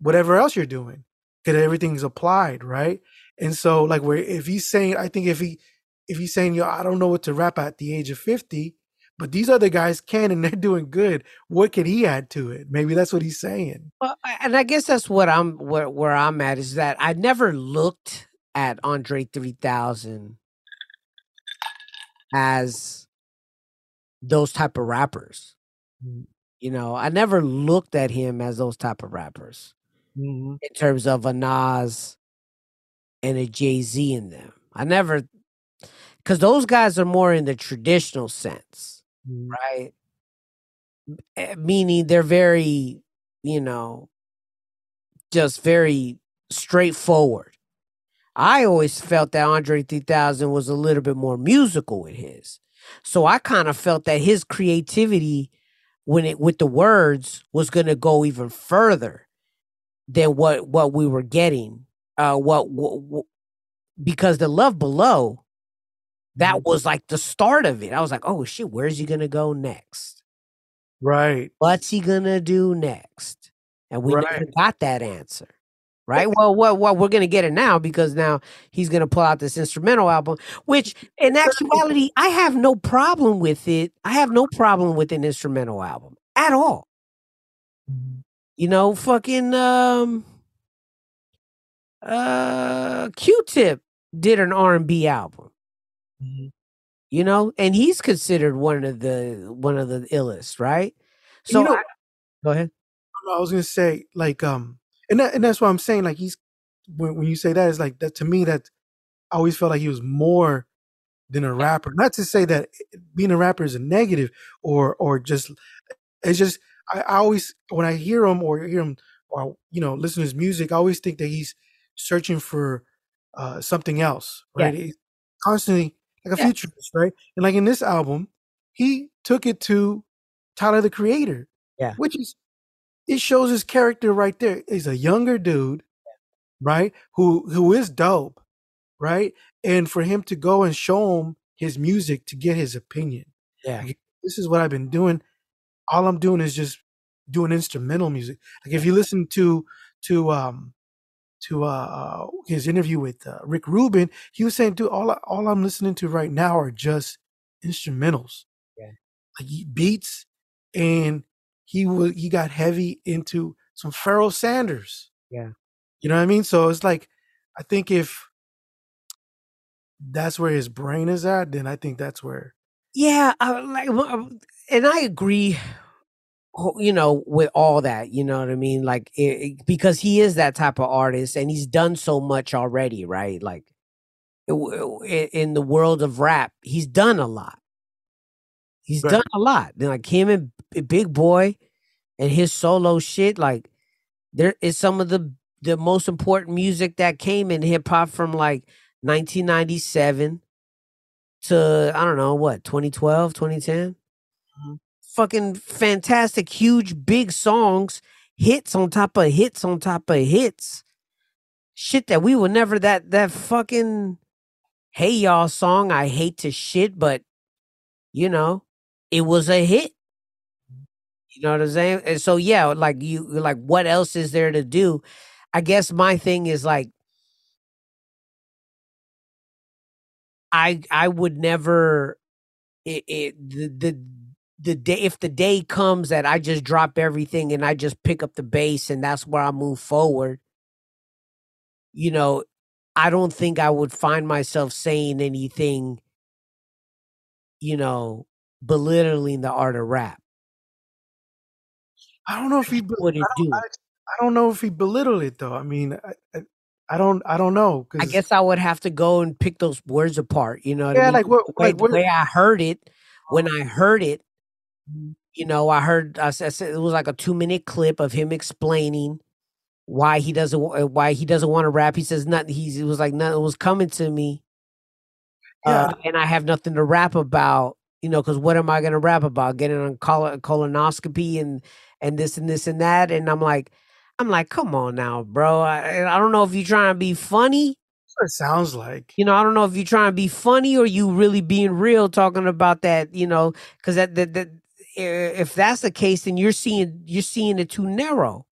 whatever else you're doing because everything's applied, right? And so, like, where if he's saying, I think if he if he's saying, yo, I don't know what to rap at the age of 50, but these other guys can and they're doing good, what can he add to it? Maybe that's what he's saying. Well, and I guess that's what I'm where where I'm at is that I never looked at Andre 3000 as those type of rappers. Mm. You know, I never looked at him as those type of rappers Mhm. in terms of a Nas and a Jay Z in them. I never, because those guys are more in the traditional sense Mhm. right? Eh, Meaning they're very, you know, just very straightforward. I always felt that Andre 3000 was a little bit more musical with his. So I kind of felt that his creativity when it with the words was going to go even further than what what we were getting. Uh what, what, what because the love below that was like the start of it. I was like, "Oh shit, where's he going to go next?" Right. what's he gonna do next? And we never got that answer. Right. Well, well, well, we're gonna get it now because now he's gonna pull out this instrumental album, which in actuality, I have no problem with it. I have no problem with an instrumental album at all. Mm-hmm. You know, fucking um uh Q-Tip did an R&B album. Mhm. You know, and he's considered one of the one of the illest, right? So you know, I- go ahead. I was gonna say like um, and that, and that's what I'm saying like he's when when you say that is like that to me that I always felt like he was more than a rapper. Not to say that being a rapper is a negative or or just it's just I, I always when I hear him or hear him or you know listen to his music, I always think that he's searching for uh something else, Yeah. right? He's constantly like a Yeah. futurist, right? And like in this album, he took it to Tyler the Creator, Yeah. which is it shows his character right there. He's a younger dude, right? Who who is dope, right? And for him to go and show him his music to get his opinion. Yeah. Like, this is what I've been doing. All I'm doing is just doing instrumental music. Like if you listen to to um to uh, uh his interview with uh, Rick Rubin, he was saying, "Dude, all I- all I'm listening to right now are just instrumentals, Yeah. like beats." And he was he got heavy into some Pharoah Sanders. Yeah. you know what I mean. So it's like, I think if that's where his brain is at, then I think that's where Yeah, I, like, and I agree. You know, with all that, you know what I mean, like it, because he is that type of artist, and he's done so much already, right? Like it in the world of rap, he's done a lot. He's Right. done a lot. Then, Like him and Big Boi, and his solo shit. Like there is some of the the most important music that came in hip hop from like 1997 to I don't know what 2012, 2010. Mhm. Fucking fantastic, huge, big songs, hits on top of hits on top of hits. Shit that we were never that that fucking hey y'all song. I hate to shit, but you know, it was a hit. You know what I'm saying? And so yeah, like you like what else is there to do? I guess my thing is like I I would never it, it the the the day if the day comes that I just drop everything and I just pick up the bass and that's where I move forward. You know, I don't think I would find myself saying anything, you know, belittling the art of rap. I don't know if he be- Wouldn't do. I, I don't know if he belittled it though. I mean, I, I, I don't I don't know. I guess I would have to go and pick those words apart. You know what I Yeah, mean? like what- the way, like the what- way I heard it, when oh. I heard it. You know, I heard I said, it was like a two minute clip of him explaining why he doesn't why he doesn't want to rap. He says nothing. He's it was like nothing was coming to me, Yeah. uh, and I have nothing to rap about. You know, because what am I gonna rap about? Getting on col- colonoscopy and and this and this and that. And I'm like, I'm like, come on now, bro. I, I don't know if you're trying to be funny. It sounds like. You know, I don't know if you're trying to be funny or you really being real talking about that, you know, because that, that that if that's the case, then you're seeing you're seeing it too narrow.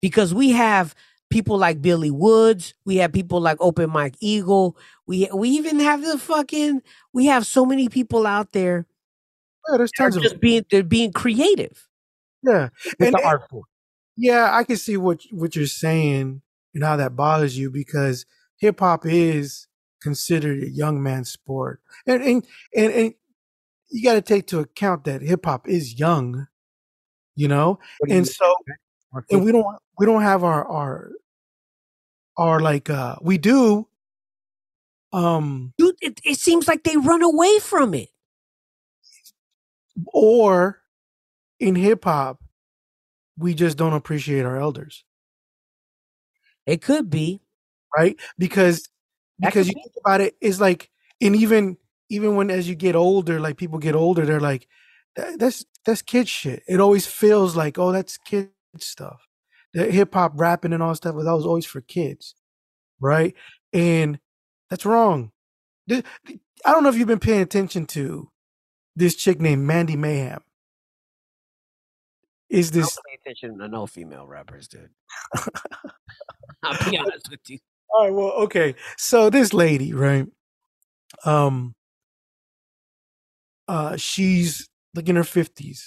Because we have people like Billy Woods, we have people like Open Mike Eagle, we we even have the fucking we have so many people out there Yeah, there's that tons of just being they're being creative yeah. with And- the art form. Yeah, I can see what what you're saying and how that bothers you because hip hop is considered a young man's sport, and and and, and you got to take to account that hip hop is young, you know, you and mean? so Or and we don't we don't have our our our like uh we do um Dude, it, it seems like they run away from it. or in hip hop we just don't appreciate our elders It could be. right because That because could you think about it it's like and even even when as you get older like people get older they're like that's that's kid shit it always feels like oh that's kid stuff the hip-hop rapping and all stuff that was always for kids right and that's wrong i don't know if you've been paying attention to this chick named mandy mayhem is I this pay attention to no female rappers, dude. *laughs* I'll be *laughs* honest with you. All right, well, okay. So this lady, right? Um uh she's like in her 50s,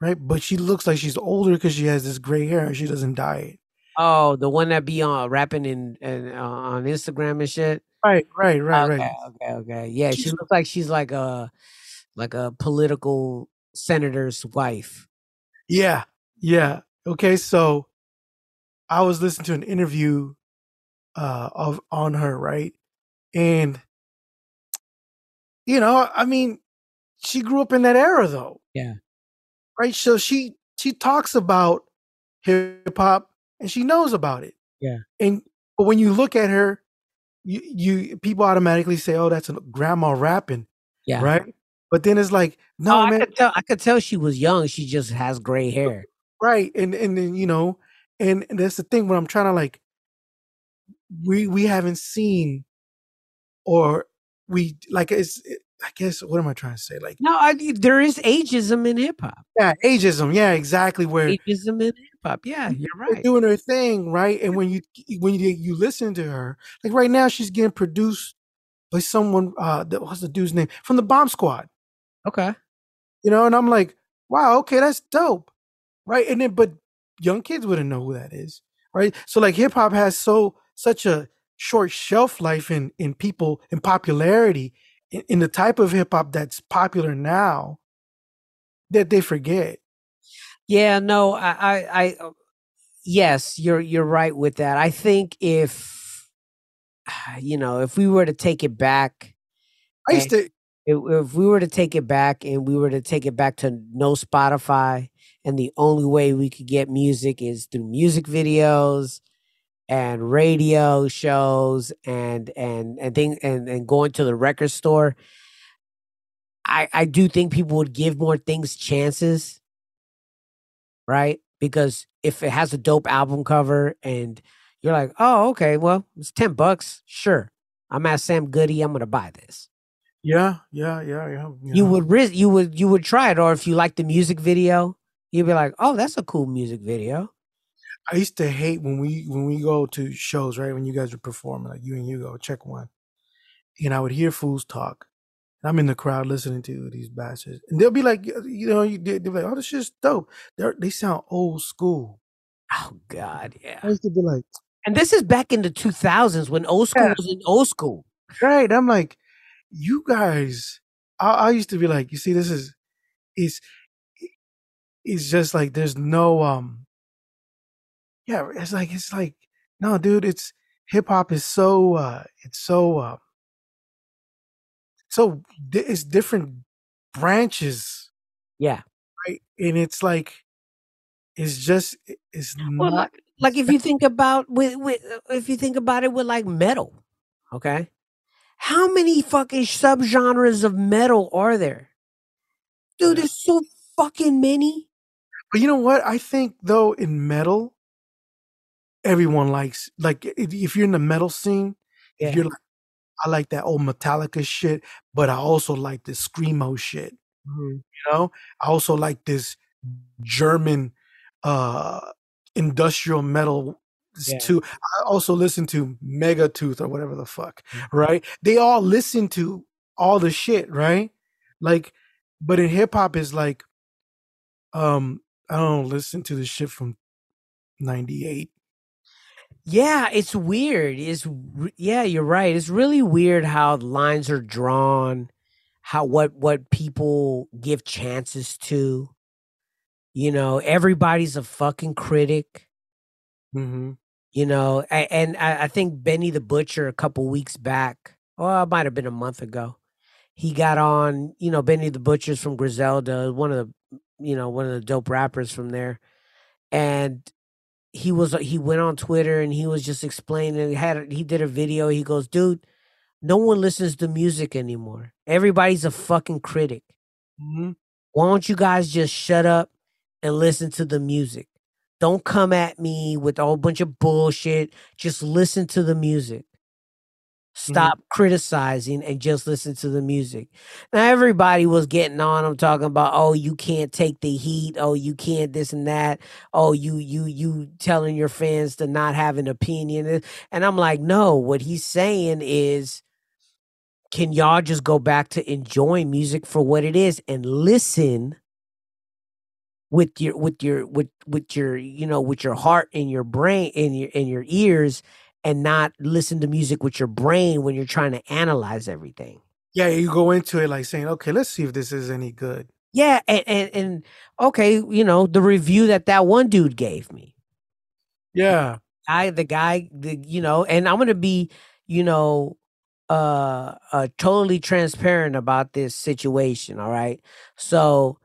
right? But she looks like she's older because she has this gray hair and she doesn't dye it. Oh, the one that be on rapping in, in uh, on Instagram and shit. Right, right, right, okay, right. okay, okay. Yeah, she looks like she's like a like a political senator's wife. Yeah, yeah. Okay, so I was listening to an interview uh of on her, right? And you know, I mean, she grew up in that era though. Yeah. Right? So she she talks about hip hop and she knows about it. Yeah. And but when you look at her, you you people automatically say, "Oh, that's a grandma rapping." Yeah. Right? But then it's like, no, oh, I man, could tell. I could tell she was young. She just has gray hair. right and and then you know and, and that's the thing when i'm trying to like we we haven't seen or we like it's i guess what am i trying to say like No, I, there is ageism in hip hop. yeah ageism yeah exactly where Ageism in hip hop. Yeah, you're right. doing her thing right and when you when you you listen to her like right now she's getting produced by someone uh that what's the dude's name from the bomb squad Okay. you know and i'm like wow okay that's dope right and then but young kids wouldn't know who that is right so like hip hop has so such a short shelf life in in people in popularity in, in the type of hip hop that's popular now that they forget Yeah, no, I, I, I, uh, yes, you're you're right with that. I think if, *sighs* you know, if we were to take it back, i used to if we were to take it back and we were to take it back to no Spotify, and the only way we could get music is through music videos and radio shows and and and thing and and going to the record store. I I do think people would give more things chances, right? Because if it has a dope album cover and you're like, oh, okay, well, it's ten bucks, sure. I'm at Sam Goody. I'm gonna buy this yeah yeah yeah yeah you would risk you would you would try it or if you like the music video you'd be like oh that's a cool music video i used to hate when we when we go to shows right when you guys are performing like you and Hugo, check one. And i would hear fools talk. And i'm in the crowd listening to these bastards. And they'll be like you know you- they'll be like oh this shit's dope. They're, they sound old school. Oh god yeah. I used to be like and this is back in the 2000s when old school Yeah. was in old school. Right i'm like you guys I, I used to be like you see this is it's it's just like there's no um yeah it's like it's like no dude it's hip hop is so uh it's so uh so di- it's different branches yeah. right? And it's like it's just it- it's well not like, like if you think about with, with if you think about it with like metal okay? How many fucking subgenres of metal are there? Dude there's so fucking many. But you know what? I think though in metal, everyone likes like if, if you're in the metal scene, Yeah. if you're like, I like that old Metallica shit, but I also like this screamo shit. You know, I also like this German uh industrial metal Yeah. too. I also listen to Megatooth or whatever the fuck, Mhm. right? They all listen to all the shit, right? Like, but in hip hop is like, um, I don't listen to the shit from '98. Yeah, it's weird. It's yeah, you're right. It's really weird how lines are drawn, how what what people give chances to. You know, everybody's a fucking critic. Mm-hmm. You know, a- and I, I think Benny the Butcher a couple weeks back, or it might have been a month ago, he got on. You know, Benny the Butcher's from Griselda, one of the you know one of the dope rappers from there, and he was he went on Twitter and he was just explaining. He had he did a video. He goes, dude, no one listens to music anymore. Everybody's a fucking critic. Mm-hmm. Why don't you guys just shut up and listen to the music? Don't come at me with a whole bunch of bullshit. Just listen to the music. Mm-hmm. Stop criticizing and just listen to the music. Now everybody was getting on. I'm talking about, oh, you can't take the heat. Oh, you can't this and that. Oh, you you you telling your fans to not have an opinion. And I'm like, no. What he's saying is, can y'all just go back to enjoying music for what it is and listen with your with your with with your you know with your heart and your brain and your in your ears and not listen to music with your brain when you're trying to analyze everything. Yeah, you go into it like saying, okay, let's see if this is any good. Yeah, and and, and okay, you know the review that that one dude gave me. Yeah, I the guy, the you know, and I'm gonna be, you know, uh, uh, totally transparent about this situation. All right, so,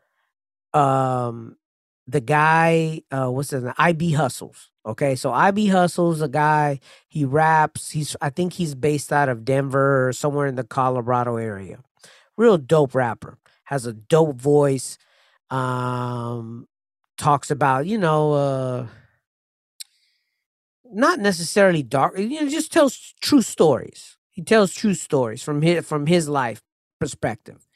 um, the guy, uh, what's his name? IB Hustles. Okay, so IB Hustles, a guy, he raps. He's, I think he's based out of Denver or somewhere in the Colorado area. Real dope rapper. Has a dope voice. Um, talks about, you know, uh, not necessarily dark, you know, just tells true stories. He tells true stories from his from his life perspective.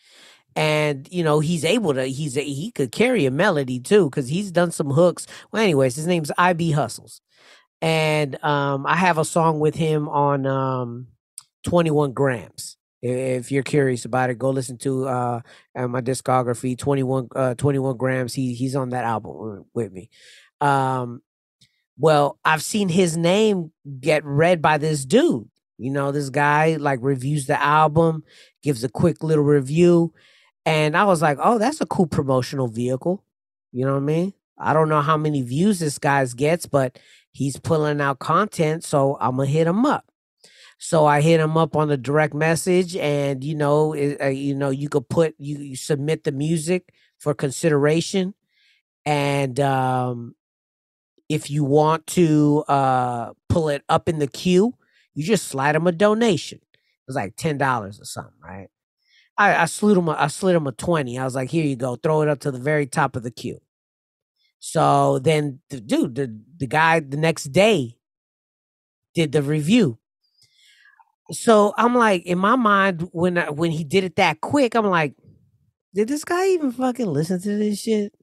And you know, he's able to he's a, he could carry a melody too cuz he's done some hooks. Well anyways, his name's IB Hustles. And um I have a song with him on um 21 grams. If you're curious about it, go listen to uh, uh my discography 21 uh 21 grams. He he's on that album with me. Um well, I've seen his name get read by this dude. You know, this guy like reviews the album, gives a quick little review. And I was like, oh, that's a cool promotional vehicle. You know what I mean? I don't know how many views this guy's gets, but he's pulling out content. So I'm to hit him up. So I hit him up on the direct message, and you know, it, uh, you know, you could put you, you submit the music for consideration, and um, if you want to uh, pull it up in the queue, you just slide him a donation. It was like ten dollars or something, right? I, I slid him a, I slid him a 20. I was like, here you go, throw it up to the very top of the queue. So then the dude, the, the guy the next day did the review. So I'm like, in my mind, when I, when he did it that quick, I'm like, did this guy even fucking listen to this shit?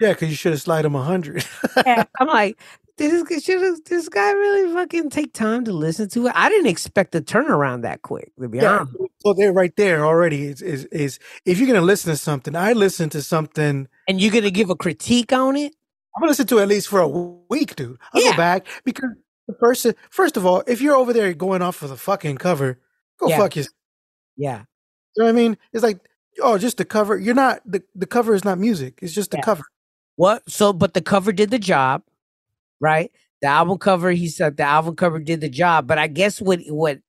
Yeah, because you should have slid him a hundred. yeah, *laughs* I'm like, did this should this guy really fucking take time to listen to it? I didn't expect the turnaround that quick. To be yeah, honest, well, they're right there already. Is, is is if you're gonna listen to something, I listen to something, and you're gonna give a critique on it. I'm gonna listen to it at least for a week, dude. I'll yeah. go back because the person, first of all, if you're over there going off of the fucking cover, go yeah. fuck yourself. Yeah, you know what I mean? It's like, oh, just the cover. You're not the the cover is not music. It's just the yeah. cover. What? So, but the cover did the job right? The album cover, he said the album cover did the job, but I guess what what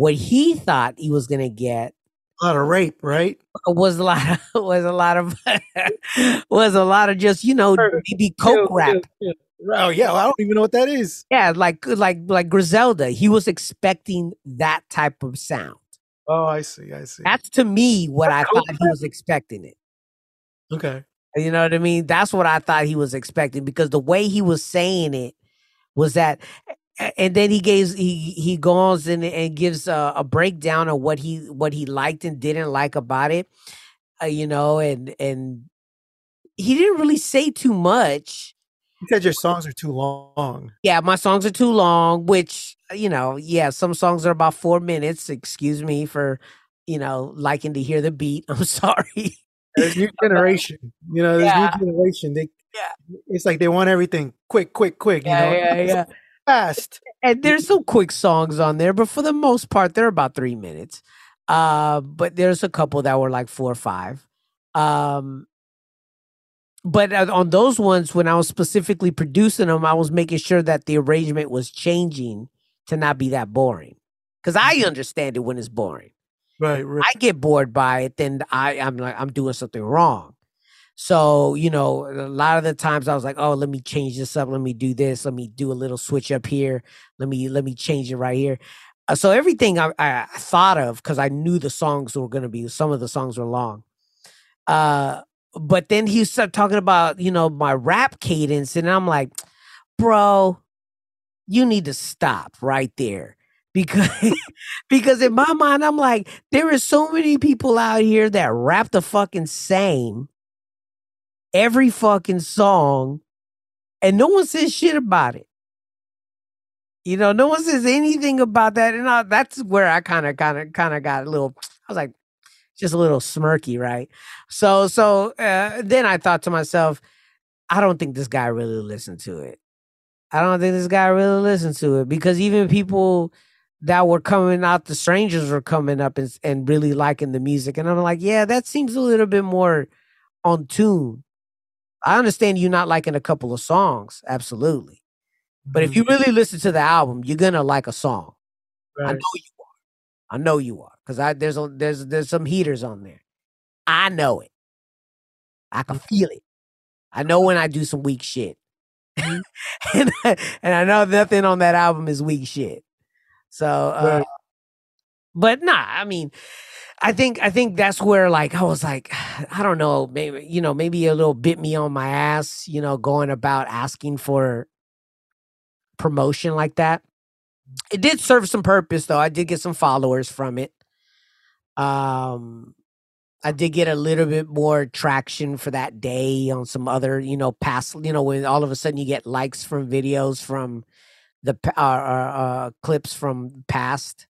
what he thought he was gonna get a lot of rape, right? Was a lot of *laughs* was a lot of *laughs* was a lot of just you know maybe coke rap. Oh yeah, I don't even know what that is. Yeah, like like like Griselda. He was expecting that type of sound. Oh, I see. I see. That's to me what I thought he was expecting it. Okay. You know what I mean? That's what I thought he was expecting because the way he was saying it was that and then he gives he he goes and, and gives a, a, breakdown of what he what he liked and didn't like about it uh, you know and and he didn't really say too much he said your songs are too long yeah my songs are too long which you know yeah some songs are about four minutes excuse me for you know liking to hear the beat *laughs* i'm sorry there's new generation. You know, there's yeah. new generation. They yeah. It's like they want everything quick, quick, quick. Yeah, you know? yeah, yeah. Fast. And there's some quick songs on there, but for the most part, they're about three minutes. Uh, but there's a couple that were like four or five. Um, but on those ones, when I was specifically producing them, I was making sure that the arrangement was changing to not be that boring. Because I mm-hmm. understand it when it's boring. Right, right. I get bored by it, then I, I'm like, I'm doing something wrong. So, you know, a lot of the times I was like, oh, let me change this up. Let me do this. Let me do a little switch up here. Let me, let me change it right here. Uh, so everything I, I thought of, because I knew the songs were going to be, some of the songs were long. Uh, but then he started talking about, you know, my rap cadence. And I'm like, bro, you need to stop right there because *laughs* because in my mind I'm like there is so many people out here that rap the fucking same every fucking song and no one says shit about it. You know, no one says anything about that and I, that's where I kind of kind of kind of got a little I was like just a little smirky, right? So so uh, then I thought to myself I don't think this guy really listened to it. I don't think this guy really listened to it because even people that were coming out, the strangers were coming up and, and really liking the music. And I'm like, yeah, that seems a little bit more on tune. I understand you not liking a couple of songs, absolutely. But if you Mm-hmm. really listen to the album, you're gonna like a song. I know you are. I know you are because I there's a, there's there's some heaters on there. I know it. I can feel it. I know when I do some weak shit, Mhm. *laughs* and I, and I know nothing on that album is weak shit. So, uh, Right. but nah, I mean, I think I think that's where like I was like, *sighs* I don't know, maybe you know, maybe a little bit me on my ass, you know, going about asking for promotion like that. It did serve some purpose though. I did get some followers from it. Um I did get a little bit more traction for that day on some other, you know, past, you know, when all of a sudden you get likes from videos from the uh, uh, uh, clips from past.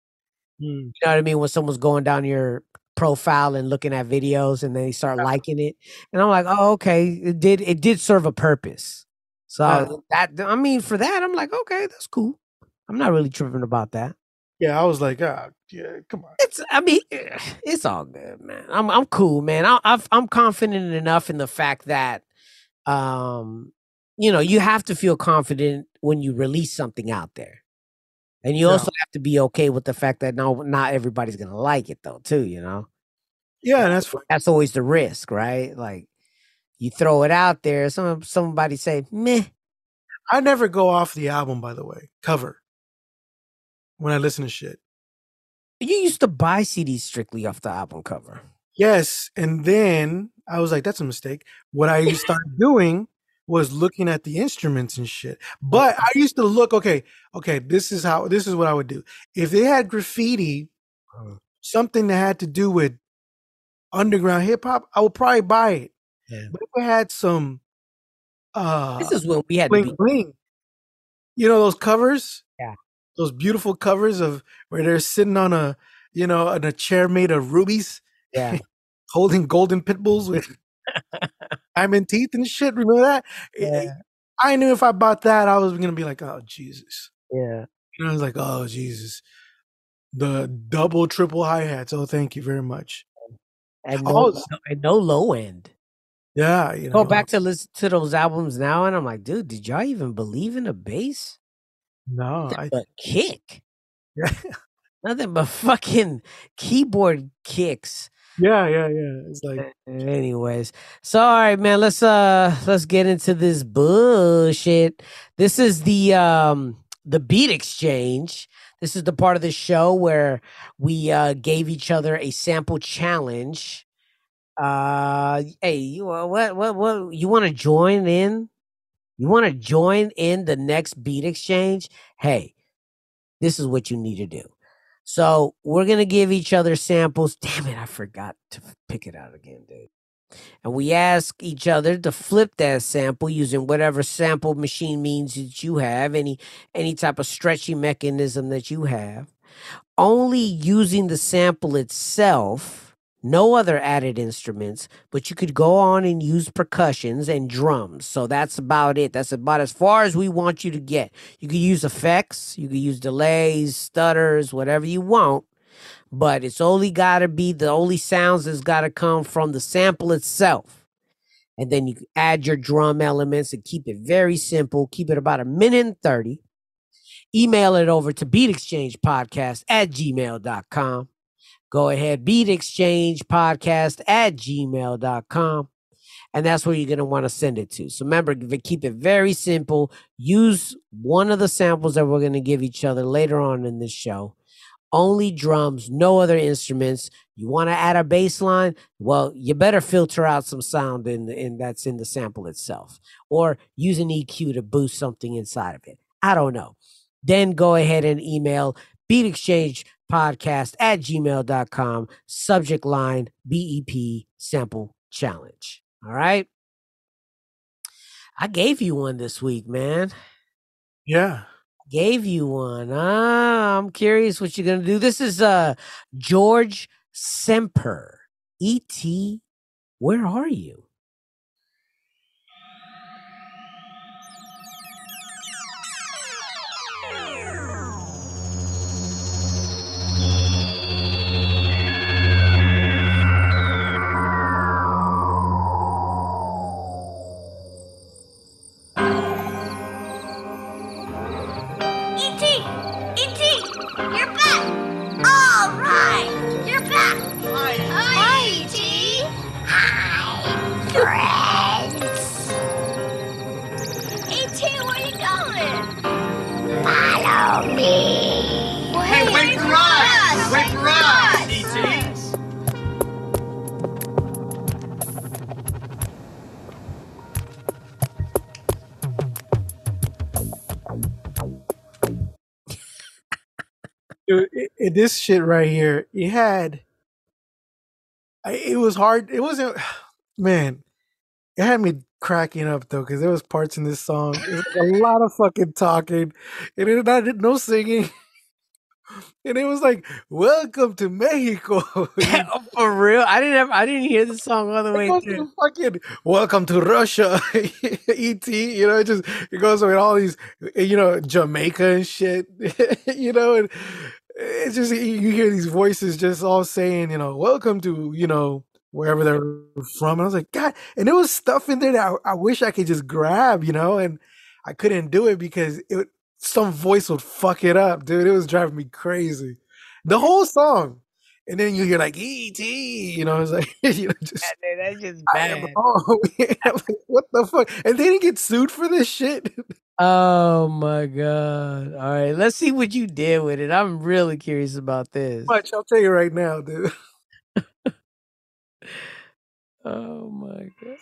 Mm. You know what I mean? When someone's going down your profile and looking at videos and they start liking it, and I'm like, oh, okay, it did it did serve a purpose. So that I mean, for that, I'm like, okay, that's cool. I'm not really tripping about that. Yeah, I was like, ah, yeah, come on. It's I mean, eh, it's all good, man. I'm I'm cool, man. I, I've, I'm confident enough in the fact that, um, you know, you have to feel confident when you release something out there, and you Yeah. also have to be okay with the fact that no, not everybody's gonna like it though, too. You know. Yeah, that's fine. that's always the risk, right? Like you throw it out there, some somebody say, meh. I never go off the album, by the way, cover when I listen to shit. You used to buy CDs strictly off the album cover. Yes, and then I was like, that's a mistake. What I started doing was looking at the instruments and shit. But I used to look, okay, okay, this is how this is what I would do. If they had graffiti, Uh. something that had to do with underground hip hop, I would probably buy it. Yeah. But if it had some uh This is what we had to bling be. bling, you know those covers? Yeah. Those beautiful covers of where they're sitting on a you know on a chair made of rubies Yeah, *laughs* holding golden pit bulls with diamond teeth and shit. Remember that? Yeah. I knew if I bought that, I was gonna be like, oh Jesus. yeah. Know, I was like, oh Jesus. The double, triple hi hats. Oh, thank you very much. And no, and no low end. Yeah, you know. Go back to listen to those albums now, and I'm like, dude, did y'all even believe in a bass? No, Nothing I but kick. *laughs* yeah, Nothing but fucking keyboard kicks. Yeah, yeah, yeah. It's like Anyways, so all right, man. Let's uh let's get into this bullshit. This is the um the beat exchange. This is the part of the show where we uh gave each other a sample challenge. Uh hey, you uh, what what what you want to join in? You want to join in the next beat exchange? Hey, this is what you need to do. So we're gonna give each other samples. *laughs* Damn it, I forgot to pick it out again, dude. And we ask each other to flip that sample using whatever sample machine means that you have, any any type of stretchy mechanism that you have. Only using the sample itself, no other added instruments, but you could go on and use percussions and drums. So that's about it. That's about as far as we want you to get. You could use effects, you could use delays, stutters, whatever you want, but it's only got to be the only sounds that's got to come from the sample itself. And then you add your drum elements and keep it very simple. Keep it about a minute and 30. Email it over to beatexchangepodcast at gmail.com. Go ahead, beat exchange podcast at gmail.com. And that's where you're going to want to send it to. So remember, keep it very simple. Use one of the samples that we're going to give each other later on in this show. Only drums, no other instruments. You want to add a bass line? Well, you better filter out some sound in, in that's in the sample itself, or use an EQ to boost something inside of it. I don't know. Then go ahead and email Beat Exchange Podcast at gmail.com. Subject line BEP Sample Challenge. All right. I gave you one this week, man. yeah. Gave you one. Ah, I'm curious what you're gonna do. This is uh George Semper. E.T. Where are you? This shit right here, it had. It was hard. It wasn't. *sighs* Man, it had me cracking up though because there was parts in this song. It was a lot of fucking talking, and it I did no singing. *laughs* And it was like, "Welcome to Mexico." *laughs* *laughs* Oh, For real, I didn't have, I didn't hear the song all the way through. fucking welcome to Russia, ET. You know, it just it goes with all these, you know, Jamaica and shit. you know, and it's just you hear these voices just all saying, you know, welcome to, you know, wherever they're from. And I was like, God, and there was stuff in there that I, I wish I could just grab, you know, and I couldn't do it because it some voice would fuck it up, dude. It was driving me crazy. The whole song. And then you hear like ET, you know, it's like *laughs* you know, just That- That's just I am bad. home. *laughs* like, what the fuck? And they didn't get sued for this shit. *laughs* Oh my god! All right, let's see what you did with it. I'm really curious about this. Much, I'll tell you right now, dude. Oh my god!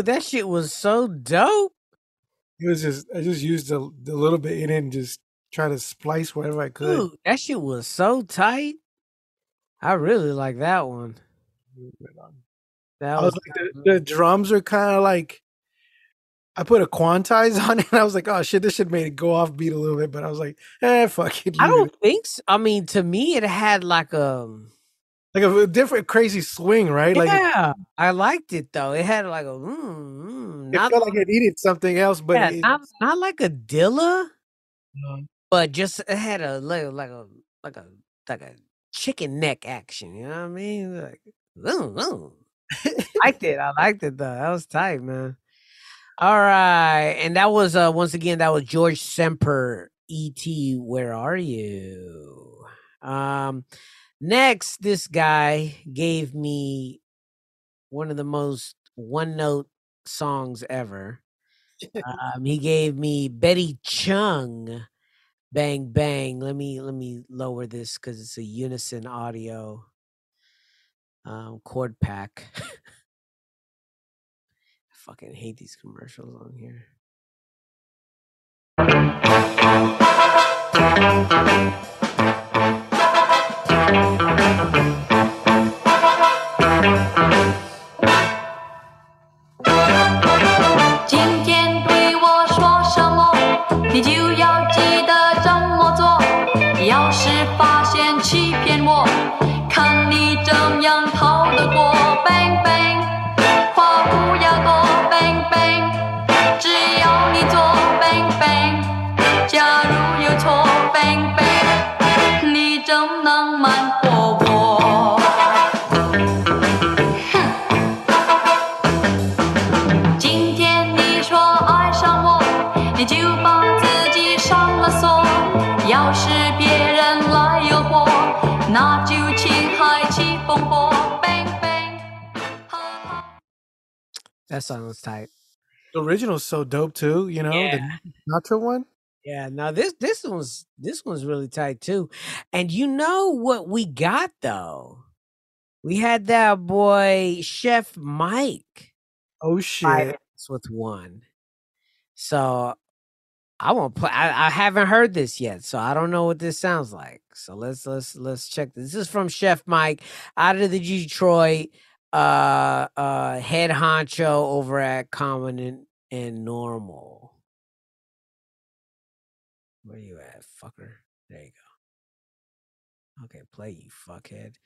Dude, that shit was so dope. It was just I just used a, a little bit in it and just try to splice whatever I could. Dude, that shit was so tight. I really like that one. That I was was like, the, the drums are kind of like I put a quantize *laughs* on it, and I was like, oh shit, this should made it go off beat a little bit, but I was like, eh, fuck it. I don't it. think so. I mean, to me, it had like a like a, different crazy swing, right? Like yeah. I liked it though. It had like a mm, mm, it felt like it needed something else, but yeah, it, not not like a Dilla, uh, but just it had a like like a like a like a chicken neck action. You know what I mean? Like, mm. *laughs* liked it. I liked it though. That was tight, man. All right, and that was uh once again that was George Semper. E.T. Where are you? Um, Next, this guy gave me one of the most one note songs ever. *laughs* um, he gave me Betty Chung, Bang Bang. Let me let me lower this because it's a unison audio um, chord pack. *laughs* I fucking hate these commercials on here. That song was tight. The original's so dope too. You know Yeah. the Sinatra one. Yeah, now this this one's this one's really tight too. And you know what we got though? We had that boy Chef Mike Oh shit! with one. So I won't play I, I haven't heard this yet, so I don't know what this sounds like. So let's let's let's check this. This is from Chef Mike out of the Detroit uh uh head honcho over at Common and, and Normal. Where you at, fucker? There you go. Okay, play you fuckhead.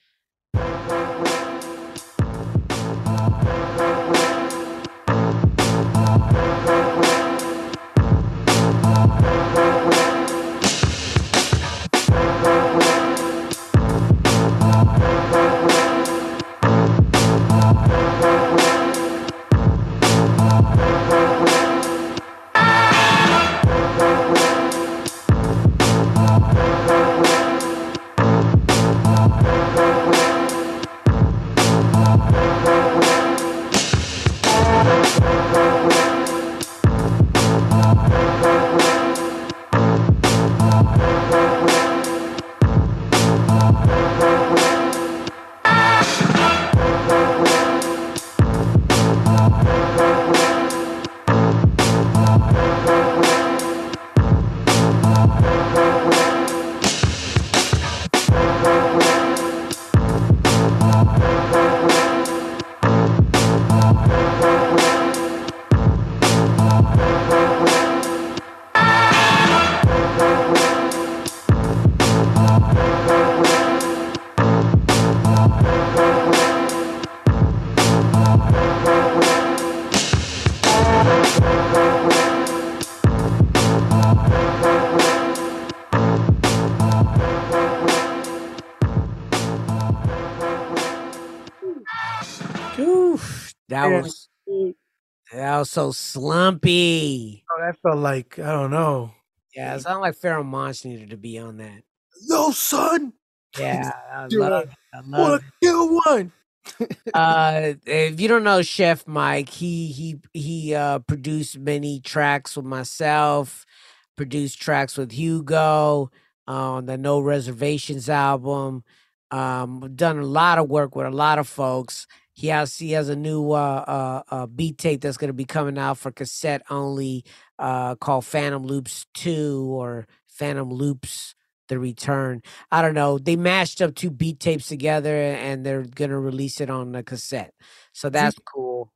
So slumpy. Oh, that felt like I don't know. Yeah, it sounded like Pharoahe Monch needed to be on that. No son, Yeah, *laughs* I Dude, love it. I love kill one. *laughs* uh if you don't know chef mike he he he uh produced many tracks with myself produced tracks with hugo on the no reservations album um done a lot of work with a lot of folks he has he has a new uh uh, uh beat tape that's going to be coming out for cassette only uh called phantom loops 2 or phantom loops the return I don't know. They mashed up two beat tapes together and they're gonna release it on the cassette. So that's cool.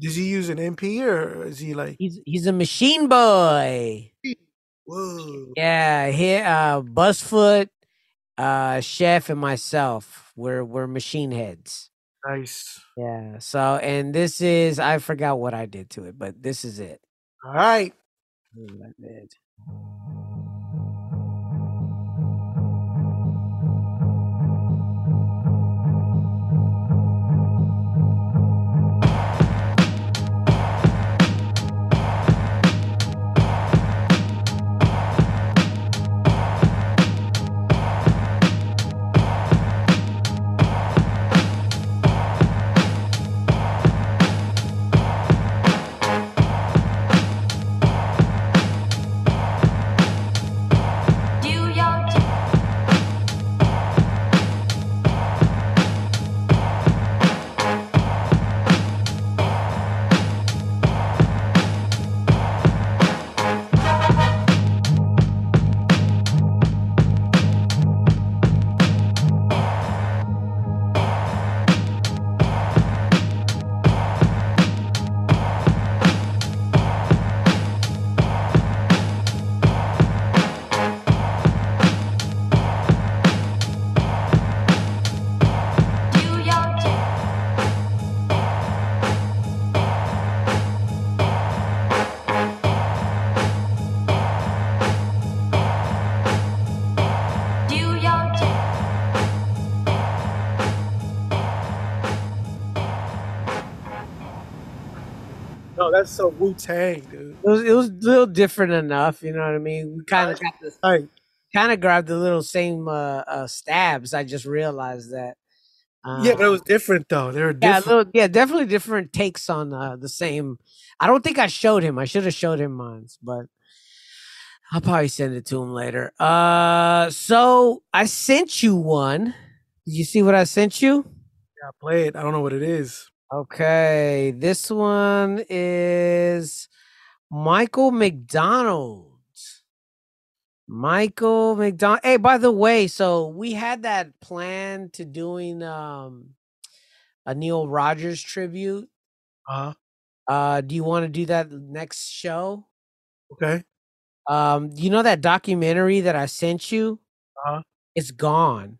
Does he use an MP or is he like? He's he's a machine boy. Whoa. Yeah, here uh Busfoot, uh Chef and myself. We're we're machine heads. Nice. Yeah. So and this is I forgot what I did to it, but this is it. All right. That's so Wu Tang, dude. It was it was a little different enough, you know what I mean? We kind of got kind of grabbed the little same uh, uh stabs. I just realized that. Uh, yeah, but it was different though. They were yeah, little, yeah, definitely different takes on uh, the same. I don't think I showed him. I should have showed him mine, but I'll probably send it to him later. Uh, so I sent you one. Did you see what I sent you? Yeah, play it. I don't know what it is. Okay, this one is Michael McDonald. Michael McDonald. Hey, by the way, so we had that plan to doing um a Neil Rogers tribute. Uh huh. Uh, do you want to do that next show? Okay. Um, you know that documentary that I sent you? Uh-huh. It's gone.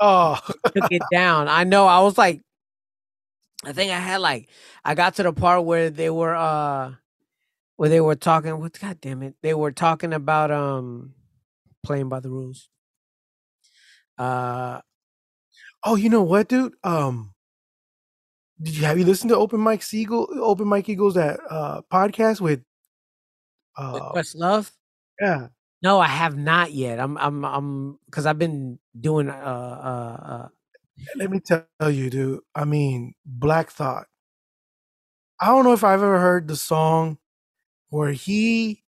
Oh, Took it down. I know. I was like, I think I had like, I got to the part where they were, uh, where they were talking. What? God damn it! They were talking about um, playing by the rules. Uh, oh, you know what, dude? Um, did you have you listened to Open Mike Siegel, Open Mike Eagles that uh podcast with? with Uh, Questlove. yeah. No, I have not yet. I'm, I'm, I'm, because I've been doing, uh, uh, uh, Let me tell you, dude. I mean, Black Thought. I don't know if I've ever heard the song where he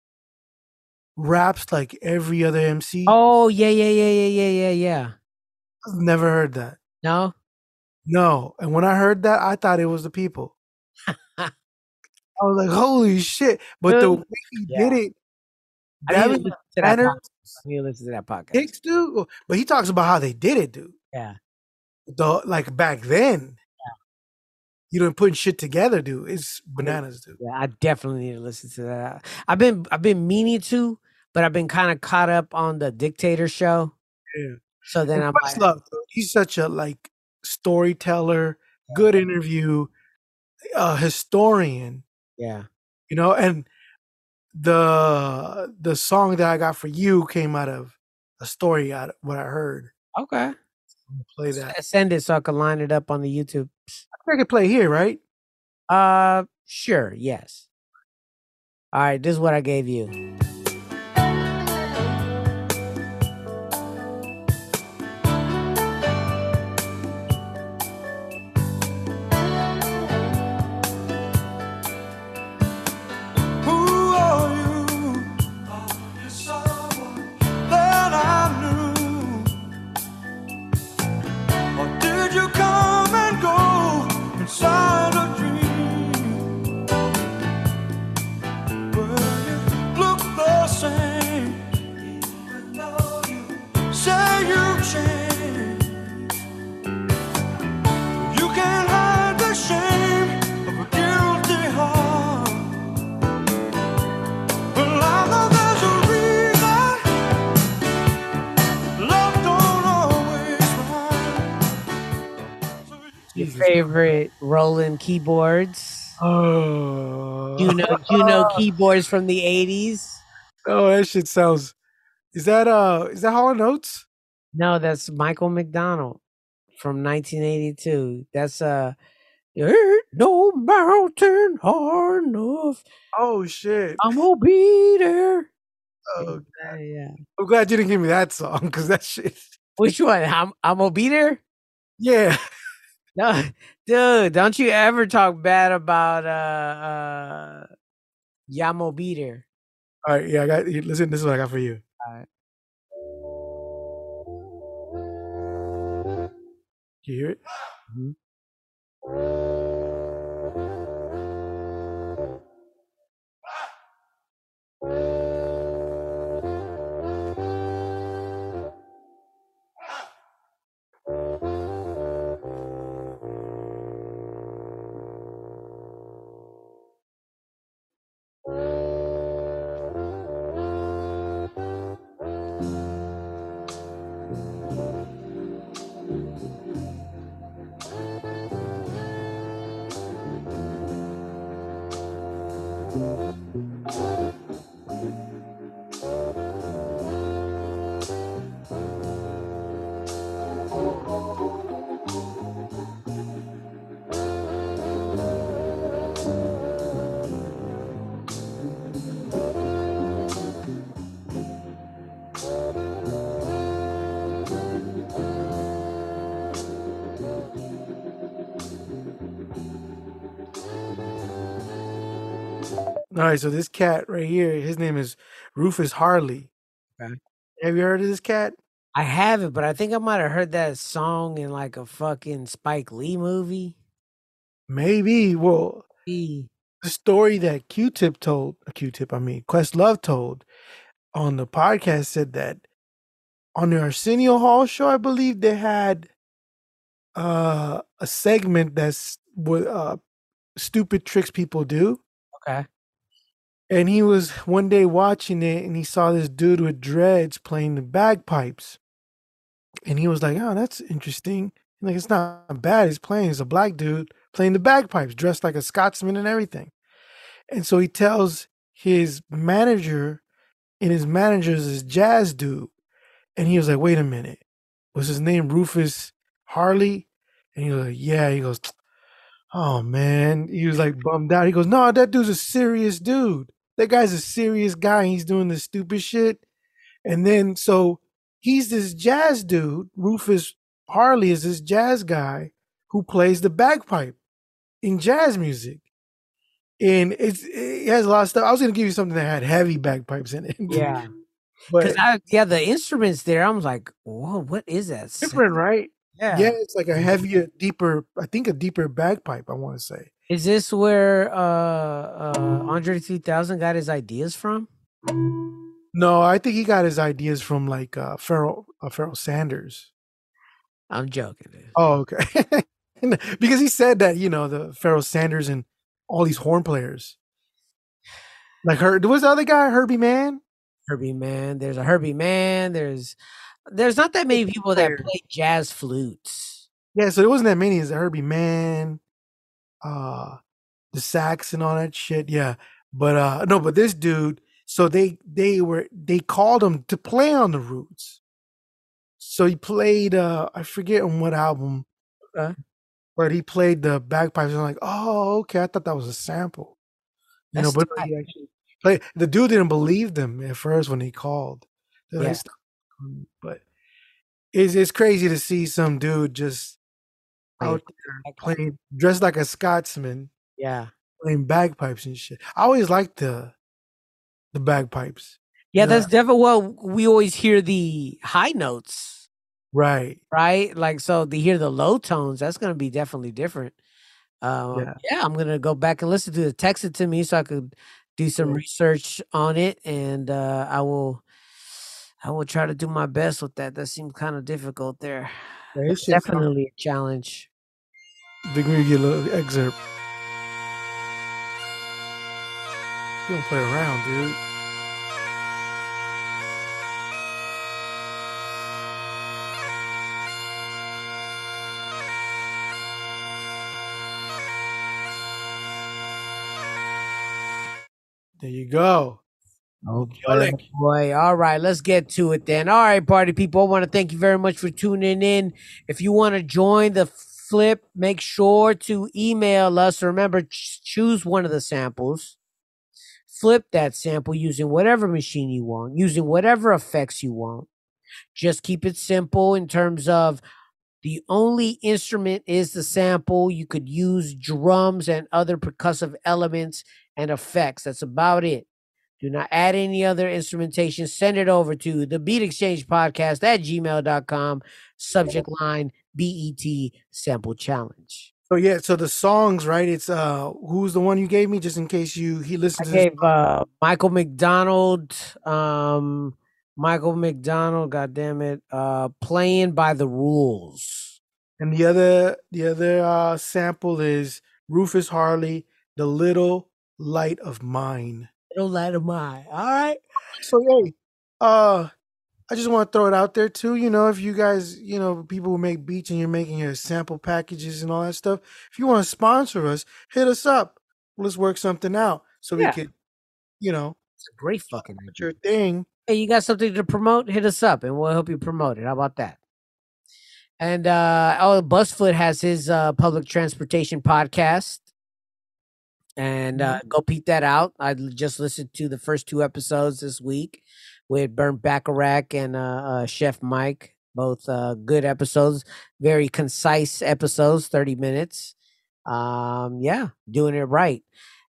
raps like every other MC. oh yeah, yeah, yeah, yeah, yeah, yeah, yeah. I've never heard that. No, No. And when I heard that, I thought it was the people. *laughs* I was like, holy shit. But the way he Yeah. did it, I need to Gavin listen to that. Podcast. I need to listen to that podcast. dude. But he talks about how they did it, dude. Yeah. The like back then. You know, putting shit together, dude. It's bananas, dude. Yeah, I definitely need to listen to that. I've been I've been meaning to, but I've been kind of caught up on the dictator show. Yeah. So then And I'm like, love, he's such a like storyteller, good interview, a historian, yeah. you know, and the the song that I got for you came out of a story out of what I heard. Okay. Play that. Send it so I can line it up on the YouTube. I think I could play here, right? Uh sure, yes. All right, this is what I gave you. So Your favorite Roland keyboards. Oh, Do you know you know *laughs* keyboards from the 80s? oh, that shit sounds. Is that uh? Is that Hall and Oates? No, that's Michael McDonald from 1982. That's uh Ain't no mountain hard enough. Oh shit! I'm gonna be there. Oh, Yeah, yeah. I'm glad you didn't give me that song because that shit. Which one? I'm I'm gonna be there. Yeah. No, *laughs* dude, don't you ever talk bad about uh uh Yamo Beater. All right, yeah, I got listen, this is what I got for you. All right. You hear it? Mm-hmm. All right, so this cat right here, his name is Rufus Harley. Okay. Have you heard of this cat? I haven't, but I think I might have heard that song in like a fucking Spike Lee movie. Maybe. Well, E- the story that Q-Tip told, uh, Q-Tip, I mean, Questlove told on the podcast said that on the Arsenio Hall show, I believe they had uh, a segment that's what uh, stupid tricks people do. Okay. And he was one day watching it and he saw this dude with dreads playing the bagpipes. And he was like, oh, that's interesting. Like, it's not bad. He's playing. He's a black dude playing the bagpipes, dressed like a Scotsman and everything. And so he tells his manager, and his manager's this jazz dude. And he was like, wait a minute. Was his name Rufus Harley? And he was like, yeah. He goes, oh man. He was like bummed out. He goes, no, that dude's a serious dude. That guy's a serious guy. He's doing this stupid shit. And then so he's this jazz dude. Rufus Harley is this jazz guy who plays the bagpipe in jazz music. And it's it has a lot of stuff. I was gonna give you something that had heavy bagpipes in it. *laughs* Yeah. but Because I yeah, the instruments there, I was like, whoa, what is that? sound?" different, right? Yeah. Yeah, it's like a heavier, deeper, I think a deeper bagpipe, I want to say. Is this where uh uh Andre 3000 got his ideas from? No, I think he got his ideas from like uh Pharoah uh, Pharoah Sanders. I'm joking. Dude. Oh, okay. *laughs* because he said that, you know, the Pharoah Sanders and all these horn players. Like her was the other guy, Herbie Mann? Herbie Mann. There's a Herbie Mann. There's there's not that many people that play jazz flutes. Yeah, so it wasn't that many. It's Herbie Mann, uh, the sax and all that shit. Yeah, but uh, no, but this dude. So they they were they called him to play on the Roots. So he played. uh I forget on what album, Okay. but he played the bagpipes. And I'm like, oh, okay. I thought that was a sample. You know, but he actually played. The dude didn't believe them at first when he called. Like, Yeah. Mm, But it's it's crazy to see some dude just out there bagpipe. playing dressed like a Scotsman Yeah. playing bagpipes and shit. I always liked the the bagpipes. Yeah, that's definitely well, we always hear the high notes, Right. right? Like so to hear the low tones, that's gonna be definitely different. Um, Yeah. yeah. I'm gonna go back and listen to it. Text it to me so I could do some research on it, and uh, I will. I will try to do my best with that. That seems kind of difficult there. Yeah, definitely a challenge. They're gonna get a little excerpt. You don't play around, dude. There you go. Oh boy. All right, let's get to it then. All right, party people. I want to thank you very much for tuning in. If you want to join the flip, make sure to email us. Remember, ch- choose one of the samples. Flip that sample using whatever machine you want, using whatever effects you want. Just keep it simple in terms of the only instrument is the sample. You could use drums and other percussive elements and effects. That's about it. Do not add any other instrumentation. Send it over to the Beat Exchange Podcast at gmail.com. Subject line BET Sample Challenge. So yeah, so the songs, right? It's uh who's the one you gave me just in case you he I listens to this gave uh, Michael McDonald, um, Michael McDonald, God damn it, uh, playing by the rules. And the other the other uh sample is Rufus Harley, The Little Light of Mine. Little light of mine. All right. So hey, uh I just want to throw it out there too. You know, if you guys, you know, people who make beats and you're making your sample packages and all that stuff, if you want to sponsor us, hit us up. Let's work something out so we Yeah. could, you know, It's a great fucking your thing. Hey, you got something to promote? Hit us up and we'll help you promote it. How about that? And uh oh, Busfoot has his uh public transportation podcast. And uh go peep that out. I just listened to the first two episodes this week with Bernd Bacharach and uh, uh Chef Mike. Both uh good episodes, very concise episodes, 30 minutes. Um, yeah, doing it right.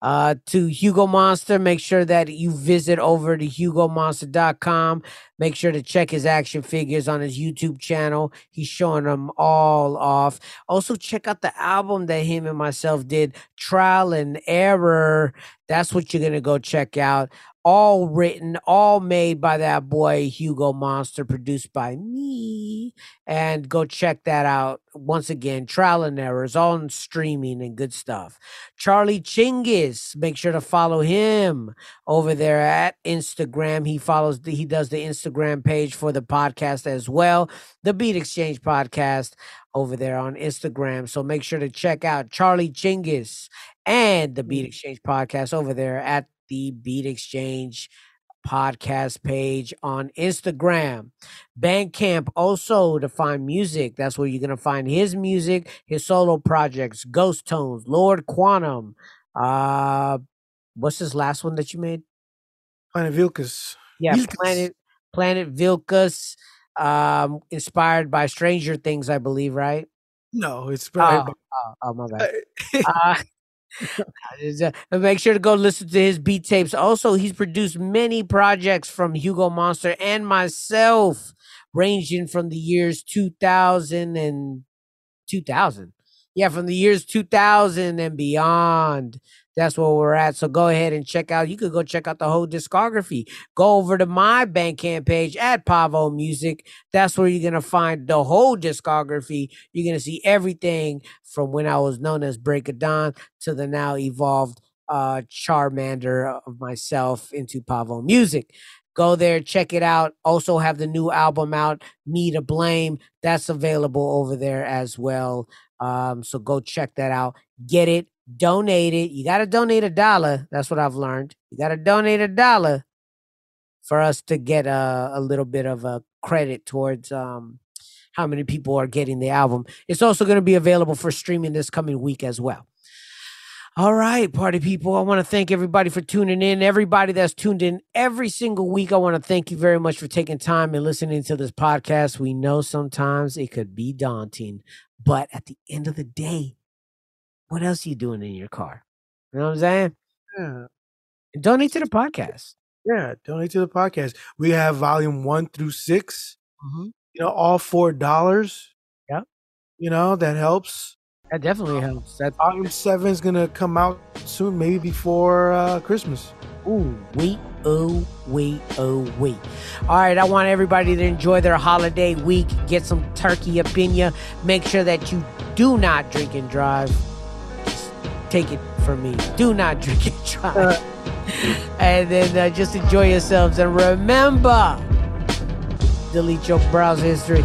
uh, to Hugo Monster. Make sure that you visit over to hugomonster.com. Make sure to check his action figures on his YouTube channel. He's showing them all off. Also, check out the album that him and myself did, Trial and Error. That's what you're going to go check out all written, all made by that boy Hugo Monster, produced by me. And go check that out. Once again, trial and errors on streaming and good stuff. Charlie Chinggis, make sure to follow him over there at Instagram. He follows the, he does the Instagram page for the podcast as well, the Beat Exchange podcast over there on Instagram. So make sure to check out Charlie Chinggis and the Beat mm. Exchange podcast over there at the Beat Exchange podcast page on Instagram. Bandcamp also to find music. That's where you're gonna find his music, his solo projects, Ghost Tones, Lord Quantum. Uh what's this last one that you made? Planet Vilkas. Yeah, Vilkas. Planet Planet Vilkas. Um, inspired by Stranger Things, I believe, right? No, it's Oh, probably oh, oh, my bad. *laughs* Uh, Uh, make sure to go listen to his beat tapes. Also, he's produced many projects from Hugo Monster and myself, ranging from the years 2000 and 2000. Yeah, from the years 2000 and beyond. That's where we're at. So go ahead and check out. You could go check out the whole discography. Go over to my Bandcamp page at Pavo Music. That's where you're gonna find the whole discography. You're gonna see everything from when I was known as Break of Dawn to the now evolved uh Charmander of myself into Pavo Music. Go there, check it out. Also have the new album out, Me to Blame. That's available over there as well. Um, so go check that out. Get it, donate it. You gotta donate a dollar. That's what I've learned. You gotta donate a dollar for us to get a, a little bit of a credit towards um how many people are getting the album. It's also going to be available for streaming this coming week as well. All right, party people. I want to thank everybody for tuning in. Everybody that's tuned in every single week, I want to thank you very much for taking time and listening to this podcast. We know sometimes it could be daunting, but at the end of the day, what else are you doing in your car? You know what I'm saying? yeah. Donate to the podcast. Yeah, donate to the podcast. We have volume one through 6 Mhm. You know, all four dollars. Yeah. You know that helps. That definitely helps. That Volume seven is gonna come out soon, maybe before uh, Christmas. Ooh, wait, oh, wait, oh, wait. All right, I want everybody to enjoy their holiday week. Get some turkey up in you. Make sure that you do not drink and drive. Take it from me. Do not drink and drive. *laughs* and then uh, just enjoy yourselves. And remember, delete your browser history.